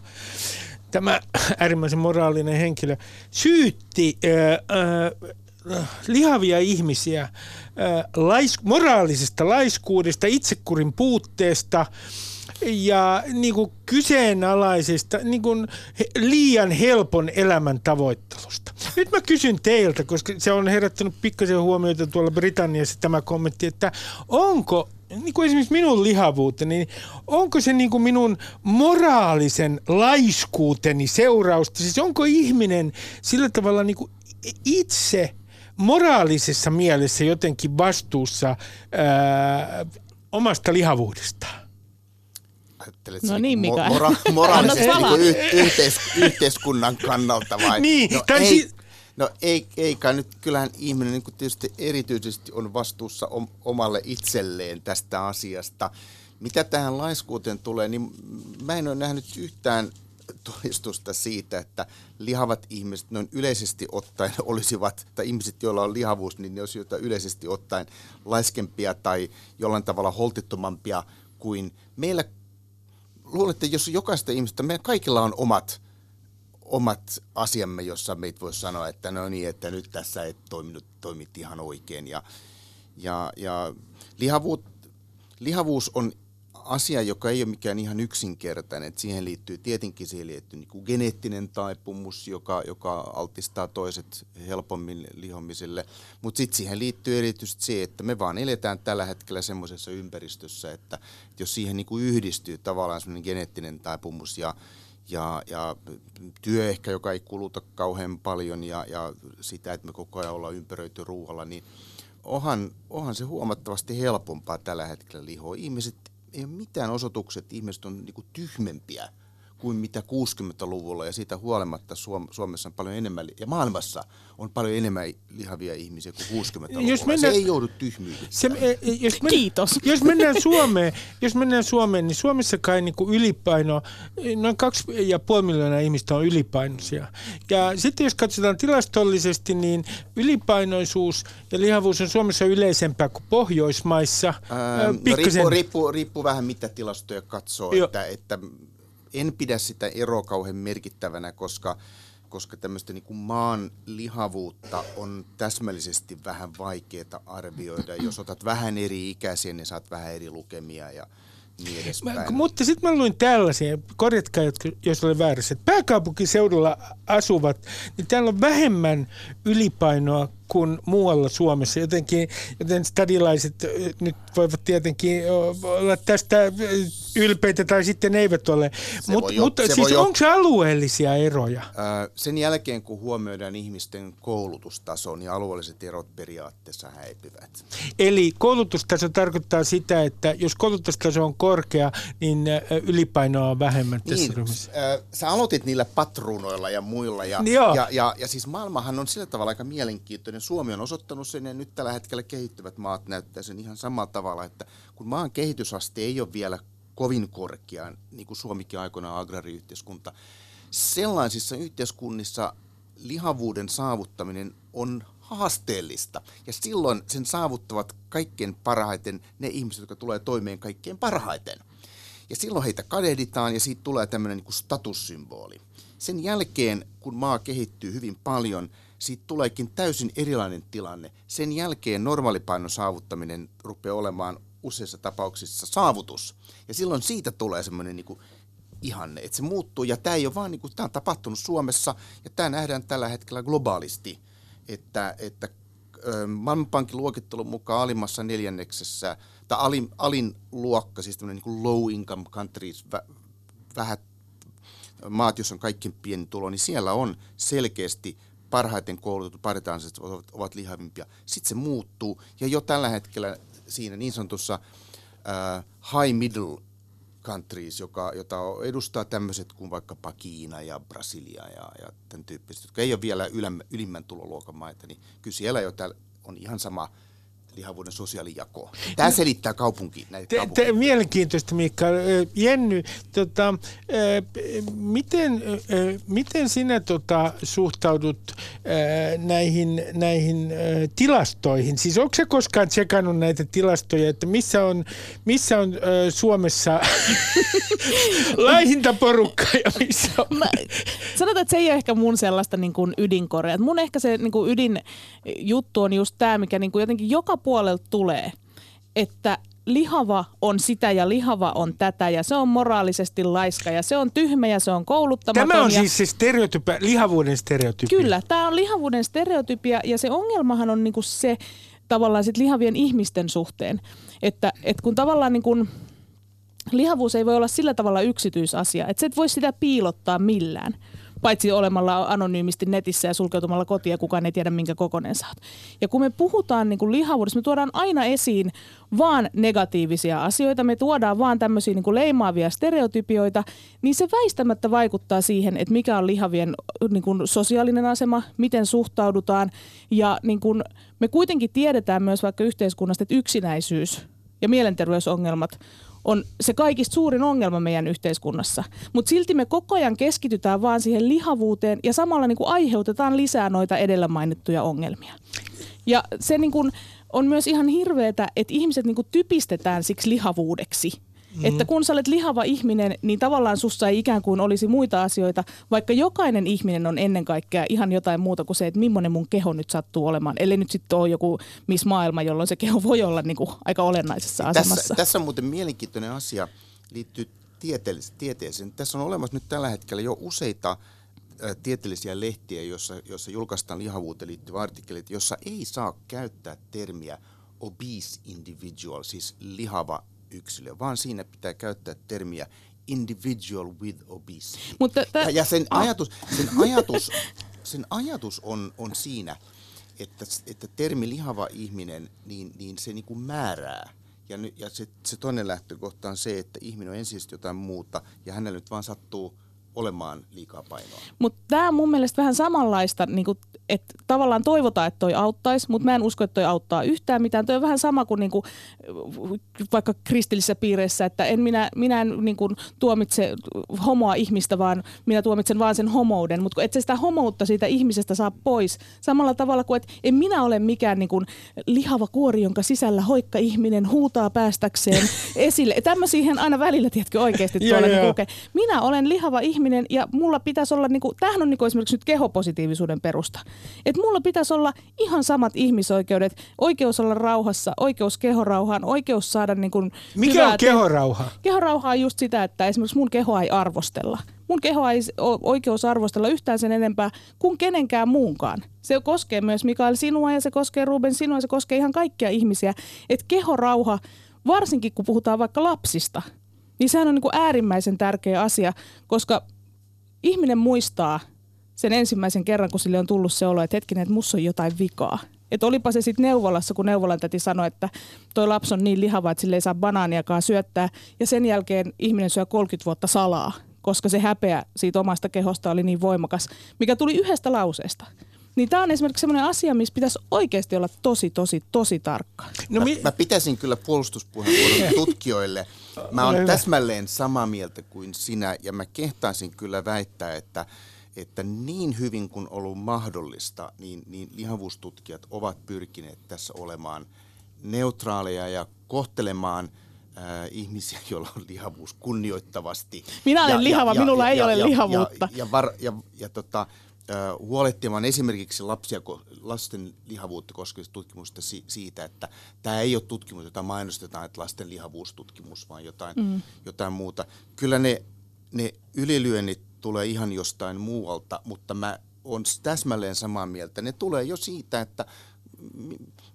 tämä äärimmäisen moraalinen henkilö syytti lihavia ihmisiä lais, moraalisesta laiskuudesta, itsekurin puutteesta ja niin kuin kyseenalaisesta, niin kuin liian helpon elämän tavoittelusta. Nyt mä kysyn teiltä, koska se on herättänyt pikkasen huomiota tuolla Britanniassa tämä kommentti, että onko niin kuin esimerkiksi minun lihavuuteni, niin onko se niin kuin minun moraalisen laiskuuteni seurausta? Siis onko ihminen sillä tavalla niin kuin itse – moraalisessa mielessä jotenkin vastuussa ää, omasta lihavuudestaan? Ajattelet no niin, Mika. Mora- moraalisesti niin yh- yhteis- yhteiskunnan kannalta vai? Niin, no, ei, si- no ei, eikä nyt, kyllähän ihminen niin tietysti erityisesti on vastuussa om- omalle itselleen tästä asiasta. Mitä tähän laiskuuteen tulee, niin mä en ole nähnyt yhtään todistusta siitä, että lihavat ihmiset noin yleisesti ottaen olisivat, tai ihmiset, joilla on lihavuus, niin ne olisivat yleisesti ottaen laiskempia tai jollain tavalla holtittomampia kuin meillä. Luulen, että jos jokaista ihmistä, meillä kaikilla on omat, omat asiamme, jossa meitä voi sanoa, että no niin, että nyt tässä ei toiminut, toimit ihan oikein. Ja, ja, ja lihavuus, lihavuus on asia, joka ei ole mikään ihan yksinkertainen. Että siihen liittyy tietenkin siihen liittyy niin kuin geneettinen taipumus, joka, joka altistaa toiset helpommin lihomiselle. Mutta sitten siihen liittyy erityisesti se, että me vaan eletään tällä hetkellä semmoisessa ympäristössä, että, että jos siihen niin kuin yhdistyy tavallaan semmoinen geneettinen taipumus ja, ja, ja työ ehkä, joka ei kuluta kauhean paljon ja, ja sitä, että me koko ajan ollaan ympäröity ruoalla, niin onhan, onhan se huomattavasti helpompaa tällä hetkellä lihoa. Ihmiset ei ole mitään osoitukset, että ihmiset on niin tyhmempiä kuin mitä 60-luvulla ja siitä huolimatta Suomessa on paljon enemmän, ja maailmassa on paljon enemmän lihavia ihmisiä kuin 60-luvulla. Jos mennään, se ei joudu tyhmyyteen. Se, e, jos men, Kiitos. Jos mennään Suomeen, jos mennään Suomeen niin Suomessa kai niin kuin ylipaino, noin 2,5 miljoonaa ihmistä on ylipainoisia. Ja sitten jos katsotaan tilastollisesti, niin ylipainoisuus ja lihavuus on Suomessa yleisempää kuin Pohjoismaissa. Ää, no riippuu, riippuu, riippuu vähän mitä tilastoja katsoo, että, että en pidä sitä eroa kauhean merkittävänä, koska, koska tämmöistä niin maan lihavuutta on täsmällisesti vähän vaikeaa arvioida. Jos otat vähän eri ikäisiä, niin saat vähän eri lukemia ja niin Mä, mutta sitten mä luin tällaisia, korjatkaa, jos olen väärässä, että pääkaupunkiseudulla asuvat, niin täällä on vähemmän ylipainoa kuin muualla Suomessa. Jotenkin, joten stadilaiset nyt voivat tietenkin olla tästä ylpeitä tai sitten eivät ole. Mut, voi, mutta se siis onko alueellisia eroja? Sen jälkeen, kun huomioidaan ihmisten koulutustaso, niin alueelliset erot periaatteessa häipyvät. Eli koulutustaso tarkoittaa sitä, että jos koulutustaso on korkea, niin ylipainoa on vähemmän tässä niin, ryhmässä. Äh, sä aloitit niillä patruunoilla ja muilla. Ja, ja, ja, ja, ja siis maailmahan on sillä tavalla aika mielenkiintoinen Suomi on osoittanut sen ja nyt tällä hetkellä kehittyvät maat näyttää sen ihan samalla tavalla, että kun maan kehitysaste ei ole vielä kovin korkea, niin kuin Suomikin aikoinaan agrariyhteiskunta, sellaisissa yhteiskunnissa lihavuuden saavuttaminen on haasteellista. Ja silloin sen saavuttavat kaikkein parhaiten ne ihmiset, jotka tulee toimeen kaikkein parhaiten. Ja silloin heitä kadehditaan ja siitä tulee tämmöinen niin statussymboli. Sen jälkeen, kun maa kehittyy hyvin paljon, siitä tuleekin täysin erilainen tilanne. Sen jälkeen normaalipainon saavuttaminen rupeaa olemaan useissa tapauksissa saavutus. Ja silloin siitä tulee semmoinen niin ihanne, että se muuttuu. Ja tämä ei ole vaan, niin kuin, tämä on tapahtunut Suomessa ja tämä nähdään tällä hetkellä globaalisti, että, että Maailmanpankin luokittelun mukaan alimmassa neljänneksessä, tai alin, alin luokka, siis tämmöinen niin low income countries, vä, vähät maat, joissa on kaikkein pieni tulo, niin siellä on selkeästi parhaiten koulutetut, parhaiten ovat, ovat lihavimpia. Sitten se muuttuu, ja jo tällä hetkellä siinä niin sanotussa uh, high middle countries, joka, jota edustaa tämmöiset kuin vaikkapa Kiina ja Brasilia ja, ja tämän tyyppiset, jotka ei ole vielä ylemmän, ylimmän tuloluokan maita, niin kyllä siellä jo on ihan sama lihavuuden sosiaalijako. Tämä selittää kaupunki, näitä te, te, Mielenkiintoista, Mikka. Jenny, tota, miten, miten sinä tota, suhtaudut näihin, näihin tilastoihin? Siis onko se koskaan tsekannut näitä tilastoja, että missä on, missä on Suomessa laihintaporukka ja missä on? Mä, sanotaan, että se ei ole ehkä mun sellaista niin kuin ydinkorea. Mun ehkä se niin kuin ydinjuttu on just tämä, mikä niin kuin jotenkin joka puolelta tulee, että lihava on sitä ja lihava on tätä ja se on moraalisesti laiska ja se on tyhmä ja se on kouluttamaton. Tämä on ja... siis se stereotypia, lihavuuden stereotypia. Kyllä, tämä on lihavuuden stereotypia ja se ongelmahan on niinku se tavallaan sit lihavien ihmisten suhteen, että et kun tavallaan niinku, lihavuus ei voi olla sillä tavalla yksityisasia, että sä et voi sitä piilottaa millään paitsi olemalla anonyymisti netissä ja sulkeutumalla kotiin ja kukaan ei tiedä minkä kokoinen saat. Ja kun me puhutaan niin kuin lihavuudesta, me tuodaan aina esiin vaan negatiivisia asioita, me tuodaan vaan tämmöisiä niin kuin leimaavia stereotypioita, niin se väistämättä vaikuttaa siihen, että mikä on lihavien niin kuin sosiaalinen asema, miten suhtaudutaan ja niin kuin me kuitenkin tiedetään myös vaikka yhteiskunnasta, että yksinäisyys ja mielenterveysongelmat on se kaikista suurin ongelma meidän yhteiskunnassa. Mutta silti me koko ajan keskitytään vaan siihen lihavuuteen ja samalla niin kuin aiheutetaan lisää noita edellä mainittuja ongelmia. Ja se niin kuin on myös ihan hirveetä, että ihmiset niin kuin typistetään siksi lihavuudeksi – Mm. Että kun sä olet lihava ihminen, niin tavallaan sussa ei ikään kuin olisi muita asioita, vaikka jokainen ihminen on ennen kaikkea ihan jotain muuta kuin se, että millainen mun keho nyt sattuu olemaan. Eli nyt sitten ole joku Miss Maailma, jolloin se keho voi olla niin kuin aika olennaisessa asemassa. Tässä, tässä on muuten mielenkiintoinen asia, liittyy tieteeseen. Tässä on olemassa nyt tällä hetkellä jo useita tieteellisiä lehtiä, joissa, joissa julkaistaan lihavuuteen liittyviä artikkeleita, jossa ei saa käyttää termiä obese individual, siis lihava yksilö, vaan siinä pitää käyttää termiä individual with obesity. Mutta ja, ja sen ah. ajatus, sen ajatus, sen ajatus on, on siinä, että, että termi lihava ihminen, niin, niin se niin kuin määrää. Ja, ny, ja se, se toinen lähtökohta on se, että ihminen on ensisijaisesti jotain muuta ja hänellä nyt vaan sattuu olemaan liikaa painoa. Mutta tämä on mun mielestä vähän samanlaista, niin kuin, että tavallaan toivotaan, että toi auttaisi, mutta mä en usko, että toi auttaa yhtään mitään. Toi on vähän sama kuin, niin kuin vaikka kristillisissä piireissä, että en minä, minä en niin kuin, tuomitse homoa ihmistä, vaan minä tuomitsen vaan sen homouden. Mutta et sä sitä homoutta siitä ihmisestä saa pois. Samalla tavalla kuin, että en minä ole mikään niin kuin, lihava kuori, jonka sisällä hoikka ihminen huutaa päästäkseen esille. Tämmöisiä aina välillä, tiedätkö oikeasti tuolla. niin minä olen lihava ihminen ihminen ja mulla pitäisi olla, niin kuin, tämähän on niin kuin esimerkiksi nyt kehopositiivisuuden perusta. Että mulla pitäisi olla ihan samat ihmisoikeudet, oikeus olla rauhassa, oikeus kehorauhaan, oikeus saada niin kuin Mikä on kehorauha? Te- kehorauha on just sitä, että esimerkiksi mun kehoa ei arvostella. Mun kehoa ei ole oikeus arvostella yhtään sen enempää kuin kenenkään muunkaan. Se koskee myös Mikael sinua ja se koskee Ruben sinua ja se koskee ihan kaikkia ihmisiä. Että kehorauha, varsinkin kun puhutaan vaikka lapsista – niin sehän on niin kuin äärimmäisen tärkeä asia, koska ihminen muistaa sen ensimmäisen kerran, kun sille on tullut se olo, että hetkinen, että mussa on jotain vikaa. Että olipa se sitten neuvolassa, kun neuvolan täti sanoi, että toi lapsi on niin lihava, että sille ei saa banaaniakaan syöttää. Ja sen jälkeen ihminen syö 30 vuotta salaa, koska se häpeä siitä omasta kehosta oli niin voimakas, mikä tuli yhdestä lauseesta. Niin tämä on esimerkiksi sellainen asia, missä pitäisi oikeasti olla tosi, tosi, tosi tarkka. No, mä, mi- mä pitäisin kyllä puolustuspuheenvuoron tutkijoille. Mä oon täsmälleen samaa mieltä kuin sinä ja mä kehtaisin kyllä väittää, että että niin hyvin kuin ollut mahdollista, niin, niin lihavuustutkijat ovat pyrkineet tässä olemaan neutraaleja ja kohtelemaan äh, ihmisiä, joilla on lihavuus kunnioittavasti. Minä olen ja, lihava, ja, minulla ja, ei ja, ole ja, lihavuutta. Ja, ja, var, ja, ja, ja tota, huolehtimaan esimerkiksi lapsia, lasten lihavuutta koskevista tutkimusta siitä, että tämä ei ole tutkimus, jota mainostetaan, että lasten lihavuustutkimus, vaan jotain, mm. jotain muuta. Kyllä ne, ne ylilyönnit tulee ihan jostain muualta, mutta mä on täsmälleen samaa mieltä. Ne tulee jo siitä, että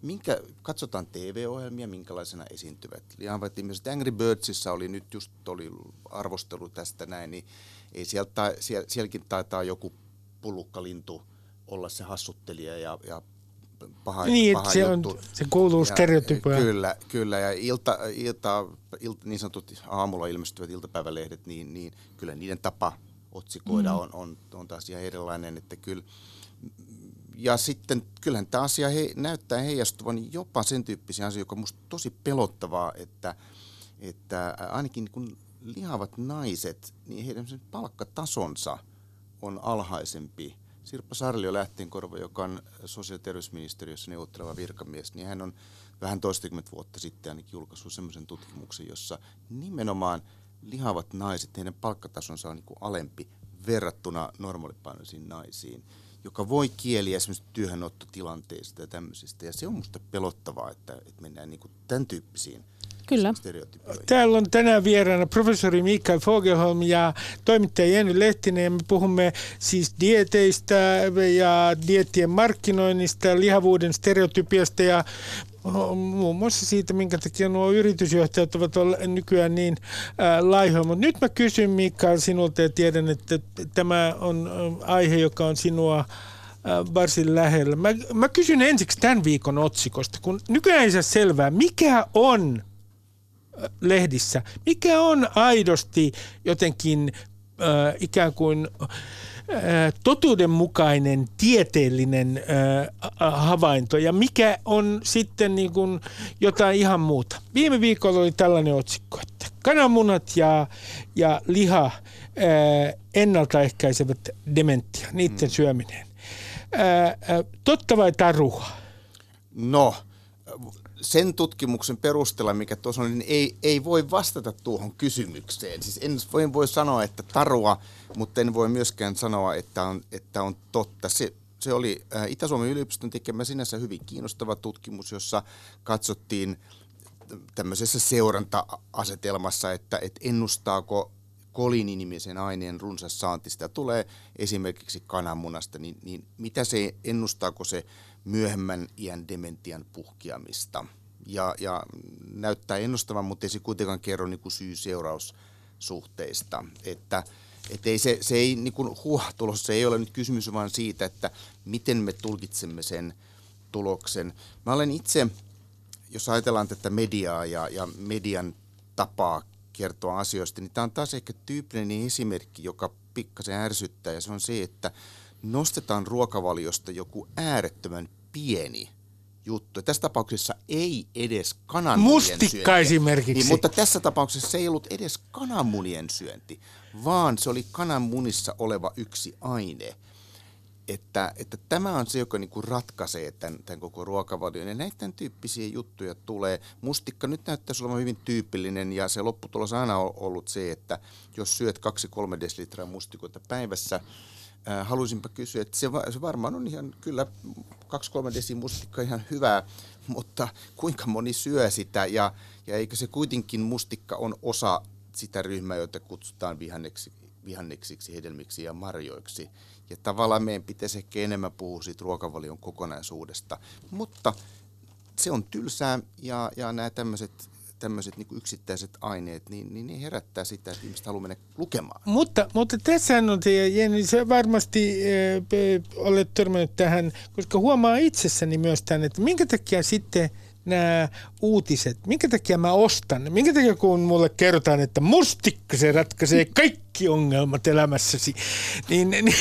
minkä, katsotaan TV-ohjelmia, minkälaisena esiintyvät. Lihavat ihmiset Angry Birdsissa oli nyt just oli arvostelu tästä näin, niin ei sieltä, siellä, sielläkin taitaa joku pullukkalintu olla se hassuttelija ja, ja paha, niin, paha se, juttu. On, se kuuluu stereotypia. Kyllä, kyllä. Ja ilta, ilta, ilta, niin sanotut aamulla ilmestyvät iltapäivälehdet, niin, niin kyllä niiden tapa otsikoida mm. on, on, on taas ihan erilainen. Että kyllä, ja sitten kyllähän tämä asia he, näyttää heijastuvan jopa sen tyyppisiä asioita, joka on minusta tosi pelottavaa, että, että ainakin kun lihavat naiset, niin heidän palkkatasonsa on alhaisempi. Sirppa Sarlio Lähteenkorva, joka on sosiaali- ja terveysministeriössä neuvotteleva virkamies, niin hän on vähän toistakymmentä vuotta sitten ainakin julkaissut sellaisen tutkimuksen, jossa nimenomaan lihavat naiset, heidän palkkatasonsa on niin kuin alempi verrattuna normaalipainoisiin naisiin joka voi kieliä esimerkiksi työhönottotilanteista ja tämmöisistä. Ja se on musta pelottavaa, että, että mennään niin kuin tämän tyyppisiin Kyllä. Täällä on tänään vieraana professori Mikael Fogelholm ja toimittaja Jenny Lehtinen ja me puhumme siis dieteistä ja diettien markkinoinnista, lihavuuden stereotypiasta ja muun muassa siitä, minkä takia nuo yritysjohtajat ovat nykyään niin laihoja. Mutta nyt mä kysyn Mikael sinulta ja tiedän, että tämä on aihe, joka on sinua varsin lähellä. Mä, mä kysyn ensiksi tämän viikon otsikosta, kun nykyään ei saa selvää, mikä on lehdissä, mikä on aidosti jotenkin äh, ikään kuin äh, totuudenmukainen tieteellinen äh, havainto ja mikä on sitten niin kuin jotain ihan muuta. Viime viikolla oli tällainen otsikko, että kananmunat ja, ja liha äh, ennaltaehkäisevät dementia, niiden mm. syöminen. Äh, äh, totta vai tarua? No, sen tutkimuksen perusteella, mikä tuossa on, niin ei, ei voi vastata tuohon kysymykseen. Siis en voi, voi sanoa, että tarua, mutta en voi myöskään sanoa, että on, että on totta. Se, se oli äh, Itä-Suomen yliopiston tekemä sinänsä hyvin kiinnostava tutkimus, jossa katsottiin tämmöisessä seuranta-asetelmassa, että, että ennustaako kolininimisen aineen runsas saanti, sitä tulee esimerkiksi kananmunasta, niin, niin mitä se ennustaako se myöhemmän iän dementian puhkiamista. Ja, ja näyttää ennustavan, mutta ei se kuitenkaan kerro niin syy-seuraussuhteista. Että et ei se, se ei niin kuin huh, tulos, se ei ole nyt kysymys vaan siitä, että miten me tulkitsemme sen tuloksen. Mä olen itse, jos ajatellaan tätä mediaa ja, ja median tapaa kertoa asioista, niin tämä on taas ehkä tyypillinen esimerkki, joka pikkasen ärsyttää, ja se on se, että nostetaan ruokavaliosta joku äärettömän pieni juttu. Tässä tapauksessa ei edes kananmunien Mustikka syönti. esimerkiksi. Niin, mutta tässä tapauksessa se ei ollut edes kananmunien syönti, vaan se oli kananmunissa oleva yksi aine. Että, että tämä on se, joka niinku ratkaisee tämän, tämän koko ruokavalion. Ja näiden tyyppisiä juttuja tulee. Mustikka nyt näyttäisi olevan hyvin tyypillinen ja se lopputulos on aina ollut se, että jos syöt 2-3 desilitraa mustikoita päivässä, Äh, haluaisinpa kysyä, että se, se varmaan on ihan kyllä 2-3 desi mustikka ihan hyvää, mutta kuinka moni syö sitä ja, ja eikö se kuitenkin mustikka on osa sitä ryhmää, jota kutsutaan vihanneksi, vihanneksiksi, hedelmiksi ja marjoiksi. Ja tavallaan meidän pitäisi ehkä enemmän puhua siitä ruokavalion kokonaisuudesta. Mutta se on tylsää ja, ja nämä tämmöiset tämmöiset niin yksittäiset aineet, niin, niin ne herättää sitä, että ihmiset haluaa mennä lukemaan. Mutta, mutta tässä on, Jenni, se varmasti äh, olet törmännyt tähän, koska huomaa itsessäni myös tämän, että minkä takia sitten nämä uutiset, minkä takia mä ostan, minkä takia kun mulle kerrotaan, että mustikka se ratkaisee kaikki ongelmat elämässäsi, niin, niin,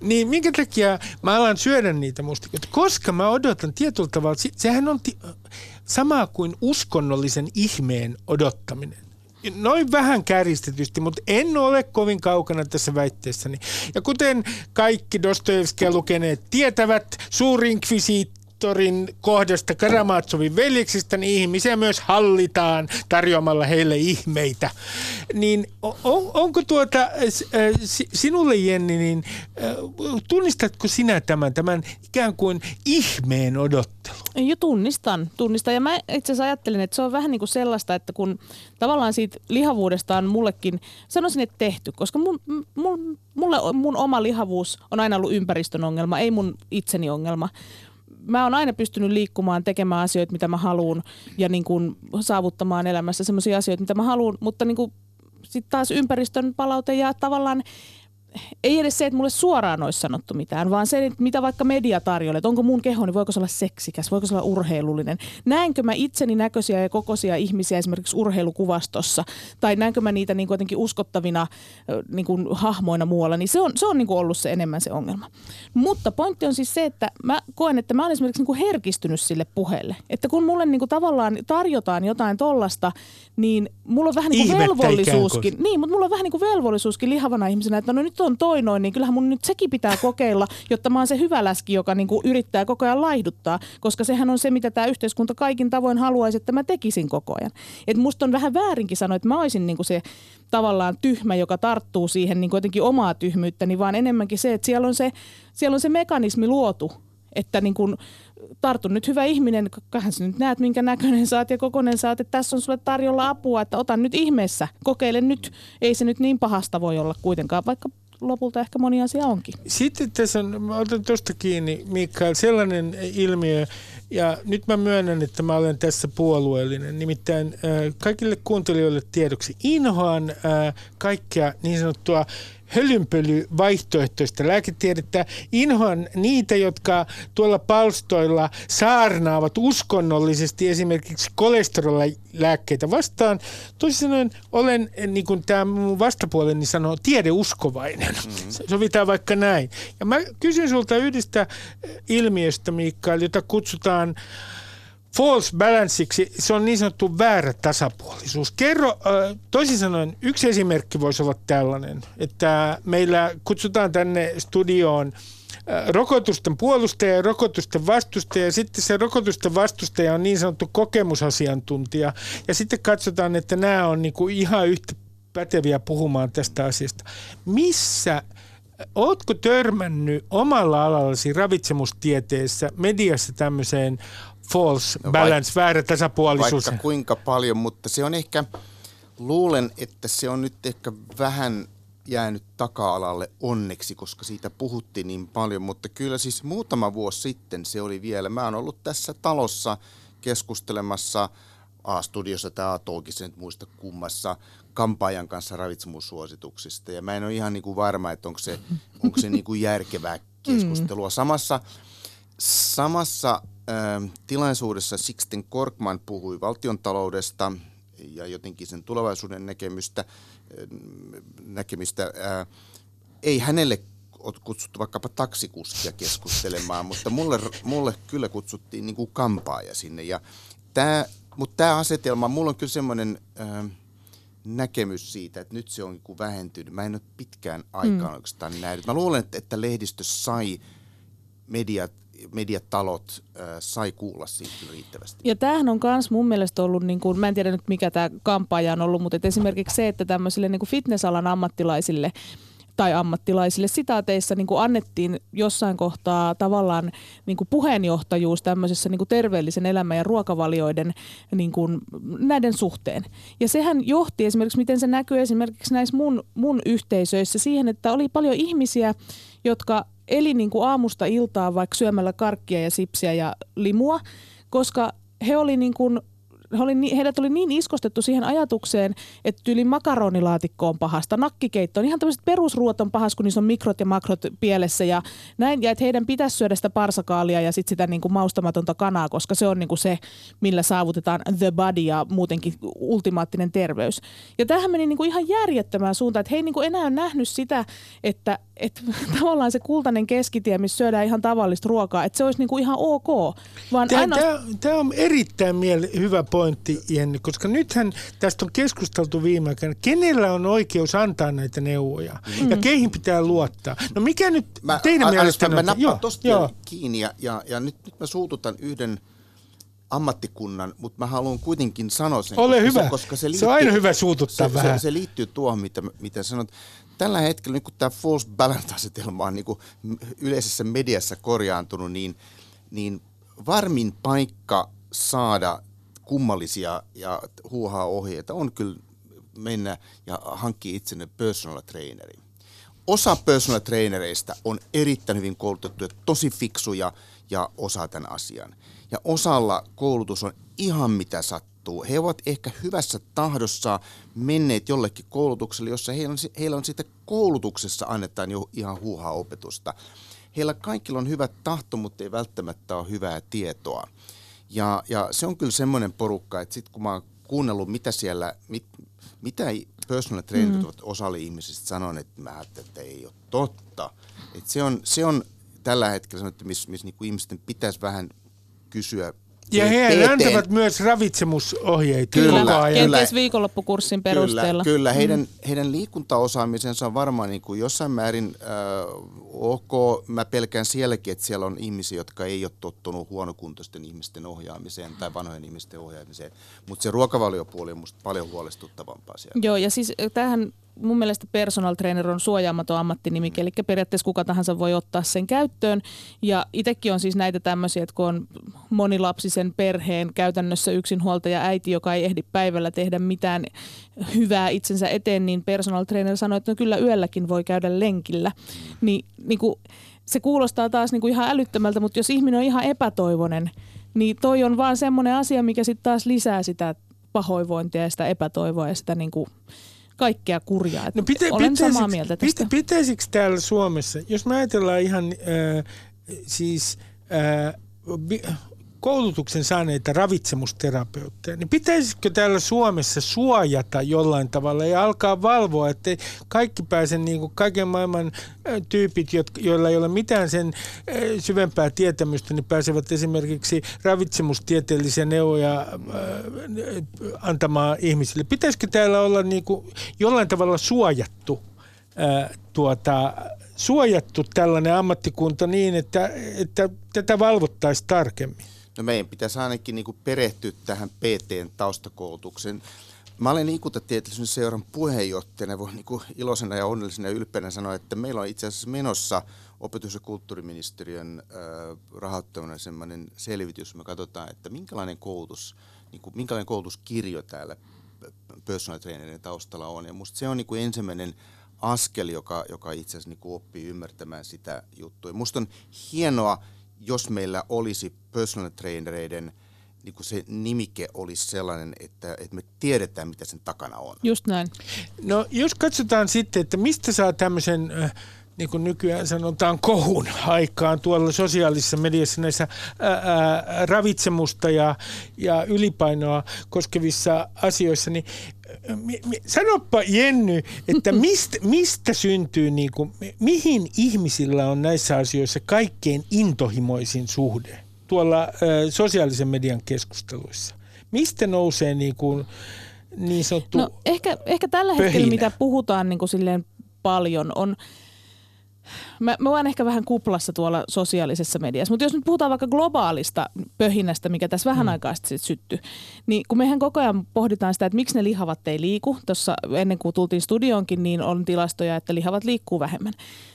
niin minkä takia mä alan syödä niitä mustikoita, koska mä odotan tietyllä tavalla, sehän on, Sama kuin uskonnollisen ihmeen odottaminen. Noin vähän kärjistetysti, mutta en ole kovin kaukana tässä väitteessäni. Ja kuten kaikki Dostojevskia lukeneet tietävät, suuri diktaattorin kohdasta Karamatsovin veljeksistä, niin ihmisiä myös hallitaan tarjoamalla heille ihmeitä. Niin on, onko tuota, sinulle Jenni, niin tunnistatko sinä tämän, tämän ikään kuin ihmeen odottelu? Jo tunnistan, tunnistan. Ja mä itse asiassa ajattelin, että se on vähän niin kuin sellaista, että kun tavallaan siitä lihavuudesta on mullekin, sanoisin, että tehty, koska mun, mun, mulle mun oma lihavuus on aina ollut ympäristön ongelma, ei mun itseni ongelma mä oon aina pystynyt liikkumaan, tekemään asioita, mitä mä haluan ja niin kuin saavuttamaan elämässä sellaisia asioita, mitä mä haluan, mutta niin kuin sitten taas ympäristön palaute ja tavallaan ei edes se, että mulle suoraan olisi sanottu mitään, vaan se, että mitä vaikka media tarjoaa, että onko mun keho, niin voiko se olla seksikäs, voiko se olla urheilullinen. Näenkö mä itseni näköisiä ja kokoisia ihmisiä esimerkiksi urheilukuvastossa, tai näenkö mä niitä niin kuin jotenkin uskottavina niin kuin hahmoina muualla, niin se on, se on niin kuin ollut se enemmän se ongelma. Mutta pointti on siis se, että mä koen, että mä olen esimerkiksi niin kuin herkistynyt sille puheelle. Että kun mulle niin kuin tavallaan tarjotaan jotain tollasta, niin mulla on vähän niin kuin velvollisuuskin. Niin, mutta mulla on vähän niin kuin velvollisuuskin lihavana ihmisenä, että no nyt on toi noin, niin kyllähän mun nyt sekin pitää kokeilla, jotta mä oon se hyvä läski, joka niin kuin yrittää koko ajan laihduttaa, koska sehän on se, mitä tämä yhteiskunta kaikin tavoin haluaisi, että mä tekisin koko ajan. Et musta on vähän väärinkin sanoa, että mä olisin niin kuin se tavallaan tyhmä, joka tarttuu siihen niin kuin jotenkin omaa tyhmyyttäni, vaan enemmänkin se, että siellä on se, siellä on se mekanismi luotu, että niin kuin, tartu nyt hyvä ihminen, kahden sä nyt näet minkä näköinen saat ja kokonen saat, että tässä on sulle tarjolla apua, että otan nyt ihmeessä, kokeile nyt, ei se nyt niin pahasta voi olla kuitenkaan, vaikka lopulta ehkä moni asia onkin. Sitten tässä on, mä otan tuosta kiinni Mikael, sellainen ilmiö, ja nyt mä myönnän, että mä olen tässä puolueellinen. Nimittäin äh, kaikille kuuntelijoille tiedoksi inhoan äh, kaikkea niin sanottua hölynpöly vaihtoehtoista lääketiedettä. Inhoan niitä, jotka tuolla palstoilla saarnaavat uskonnollisesti esimerkiksi kolesterolilääkkeitä vastaan. Toisin sanoen olen, niin kuin tämä mun vastapuoleni sanoo, tiedeuskovainen. Mm-hmm. Sovitaan vaikka näin. Ja mä kysyn sulta yhdestä ilmiöstä, Mikael, jota kutsutaan false balanceiksi, se on niin sanottu väärä tasapuolisuus. Kerro, toisin sanoen, yksi esimerkki voisi olla tällainen, että meillä kutsutaan tänne studioon rokotusten puolustaja ja rokotusten vastustaja. Ja sitten se rokotusten vastustaja on niin sanottu kokemusasiantuntija. Ja sitten katsotaan, että nämä on niin kuin ihan yhtä päteviä puhumaan tästä asiasta. Missä Oletko törmännyt omalla alallasi ravitsemustieteessä, mediassa tämmöiseen false no balance, vaik- väärä tasapuolisuus. Vaikka kuinka paljon, mutta se on ehkä, luulen, että se on nyt ehkä vähän jäänyt taka-alalle onneksi, koska siitä puhuttiin niin paljon, mutta kyllä siis muutama vuosi sitten se oli vielä. Mä oon ollut tässä talossa keskustelemassa A-studiossa tai A-talkissa, nyt muista kummassa, kampaajan kanssa ravitsemussuosituksista. Ja mä en ole ihan niin kuin varma, että onko se, onko se niin kuin järkevää keskustelua. Samassa, samassa tilaisuudessa Sixten Korkman puhui valtiontaloudesta ja jotenkin sen tulevaisuuden näkemystä, näkemistä. Ei hänelle kutsuttu vaikkapa taksikuskia keskustelemaan, mutta mulle, mulle kyllä kutsuttiin niin kuin kampaaja sinne. Ja tää, mutta tämä asetelma, mulla on kyllä semmoinen näkemys siitä, että nyt se on niin vähentynyt. Mä en ole pitkään aikaan mm. oikeastaan nähnyt. Mä luulen, että, että lehdistö sai mediat mediatalot äh, sai kuulla siitä riittävästi. Ja tämähän on myös mun mielestä ollut, niin kuin, mä en tiedä nyt mikä tämä kampaaja on ollut, mutta esimerkiksi se, että tämmöisille niin fitnessalan ammattilaisille tai ammattilaisille sitaateissa niin annettiin jossain kohtaa tavallaan niin puheenjohtajuus tämmöisessä niin terveellisen elämän ja ruokavalioiden niin kuin näiden suhteen. Ja sehän johti esimerkiksi, miten se näkyy esimerkiksi näissä mun, mun yhteisöissä siihen, että oli paljon ihmisiä, jotka eli niin kuin aamusta iltaan vaikka syömällä karkkia ja sipsiä ja limua, koska he oli niin kuin he oli, heidät oli niin iskostettu siihen ajatukseen, että tyyli makaronilaatikko on pahasta, nakkikeitto on ihan tämmöiset perusruot on pahas, kun niissä on mikrot ja makrot pielessä ja näin, ja että heidän pitäisi syödä sitä parsakaalia ja sitten sitä niin kuin maustamatonta kanaa, koska se on niin kuin se, millä saavutetaan the body ja muutenkin ultimaattinen terveys. Ja tähän meni niin kuin ihan järjettömään suuntaan, että he ei niin kuin enää nähnyt sitä, että et, tavallaan se kultainen keskitie, missä syödään ihan tavallista ruokaa, että se olisi niinku ihan ok. Vaan Tämä, aina... tämä, tämä on erittäin miele- hyvä pointti, Jenni, koska nythän tästä on keskusteltu viime aikoina. Kenellä on oikeus antaa näitä neuvoja mm. ja keihin pitää luottaa? No mikä nyt Mä, teidän a- mielestä Mä on? nappaan tosta vielä kiinni ja, ja, ja nyt, nyt mä suututan yhden ammattikunnan, mutta mä haluan kuitenkin sanoa sen. Ole koska hyvä. Se, koska se, Se liittyy, on aina hyvä suututtaa se, vähän. Se, se liittyy tuohon, mitä, mitä sanot. Tällä hetkellä, nyt kun tämä false balance-asetelma on niin kuin yleisessä mediassa korjaantunut, niin, niin varmin paikka saada kummallisia ja huuhaa ohjeita on kyllä mennä ja hankkia itsenne personal traineri. Osa personal trainereista on erittäin hyvin koulutettuja, tosi fiksuja ja osaa tämän asian. Ja osalla koulutus on ihan mitä sattuu. He ovat ehkä hyvässä tahdossa menneet jollekin koulutukselle, jossa heillä on, heillä on sitten koulutuksessa annetaan jo ihan huuhaa opetusta. Heillä kaikilla on hyvä tahto, mutta ei välttämättä ole hyvää tietoa. Ja, ja se on kyllä semmoinen porukka, että sitten kun mä oon kuunnellut, mitä siellä, mit, mitä personal trainerit mm. ovat osalle ihmisistä sanoneet, että mä ajattelin, että ei ole totta. Et se, on, se on tällä hetkellä sanottu, missä miss niinku ihmisten pitäisi vähän kysyä Ja he PT:n antavat myös ravitsemusohjeita Kyllä, koko ajan. kyllä. Kenties viikonloppukurssin perusteella. Kyllä, kyllä. Heidän, heidän liikuntaosaamisensa on varmaan niin kuin jossain määrin äh, ok. Mä pelkään sielläkin, että siellä on ihmisiä, jotka ei ole tottunut huonokuntoisten ihmisten ohjaamiseen tai vanhojen ihmisten ohjaamiseen. Mutta se ruokavaliopuoli on musta paljon huolestuttavampaa siellä. Joo, ja siis tähän mun mielestä personal trainer on suojaamaton ammattinimike, eli periaatteessa kuka tahansa voi ottaa sen käyttöön. Ja itsekin on siis näitä tämmöisiä, että kun on monilapsisen perheen käytännössä yksinhuoltaja äiti, joka ei ehdi päivällä tehdä mitään hyvää itsensä eteen, niin personal trainer sanoi, että no kyllä yölläkin voi käydä lenkillä. Niin, niin kuin, se kuulostaa taas niin kuin ihan älyttömältä, mutta jos ihminen on ihan epätoivoinen, niin toi on vaan semmoinen asia, mikä sitten taas lisää sitä pahoinvointia ja sitä epätoivoa ja sitä niin kuin kaikkea kurjaa. No pitä, Olen pitäisikö- samaa mieltä tästä. Pitä, pitäisikö täällä Suomessa, jos me ajatellaan ihan äh, siis äh, koulutuksen saaneita ravitsemusterapeutteja, niin pitäisikö täällä Suomessa suojata jollain tavalla ja alkaa valvoa, että kaikki pääse niin kuin kaiken maailman tyypit, joilla ei ole mitään sen syvempää tietämystä, niin pääsevät esimerkiksi ravitsemustieteellisiä neuvoja antamaan ihmisille. Pitäisikö täällä olla niin kuin jollain tavalla suojattu tuota, suojattu tällainen ammattikunta niin, että, että tätä valvottaisiin tarkemmin. No meidän pitäisi ainakin niin perehtyä tähän PTn taustakoulutukseen. Mä olen liikuntatieteellisen seuran puheenjohtajana, voin niin iloisena ja onnellisena ja ylpeänä sanoa, että meillä on itse asiassa menossa opetus- ja kulttuuriministeriön rahoittamana sellainen selvitys, me katsotaan, että minkälainen koulutus, niin kuin, minkälainen koulutuskirjo täällä personal trainerin taustalla on. Ja musta se on niin kuin ensimmäinen askel, joka, joka itse asiassa niin kuin oppii ymmärtämään sitä juttua. Ja musta on hienoa, jos meillä olisi personal trainereiden niin kuin se nimike olisi sellainen, että, että me tiedetään, mitä sen takana on. Just näin. No jos katsotaan sitten, että mistä saa tämmöisen, äh, niin kuin nykyään sanotaan, kohun aikaan tuolla sosiaalisessa mediassa näissä ää, ää, ravitsemusta ja, ja ylipainoa koskevissa asioissa, niin äh, sanoppa Jenny, että mistä, mistä syntyy, niin kuin, mihin ihmisillä on näissä asioissa kaikkein intohimoisin suhde tuolla ää, sosiaalisen median keskusteluissa? Mistä nousee niin, kuin, niin sanottu No ehkä, ehkä tällä pöhinä? hetkellä, mitä puhutaan niin kuin silleen paljon, on Mä, mä oon ehkä vähän kuplassa tuolla sosiaalisessa mediassa, mutta jos nyt puhutaan vaikka globaalista pöhinästä, mikä tässä vähän mm. aikaa sitten syttyi, niin kun mehän koko ajan pohditaan sitä, että miksi ne lihavat ei liiku, tuossa ennen kuin tultiin studioonkin, niin on tilastoja, että lihavat liikkuu vähemmän.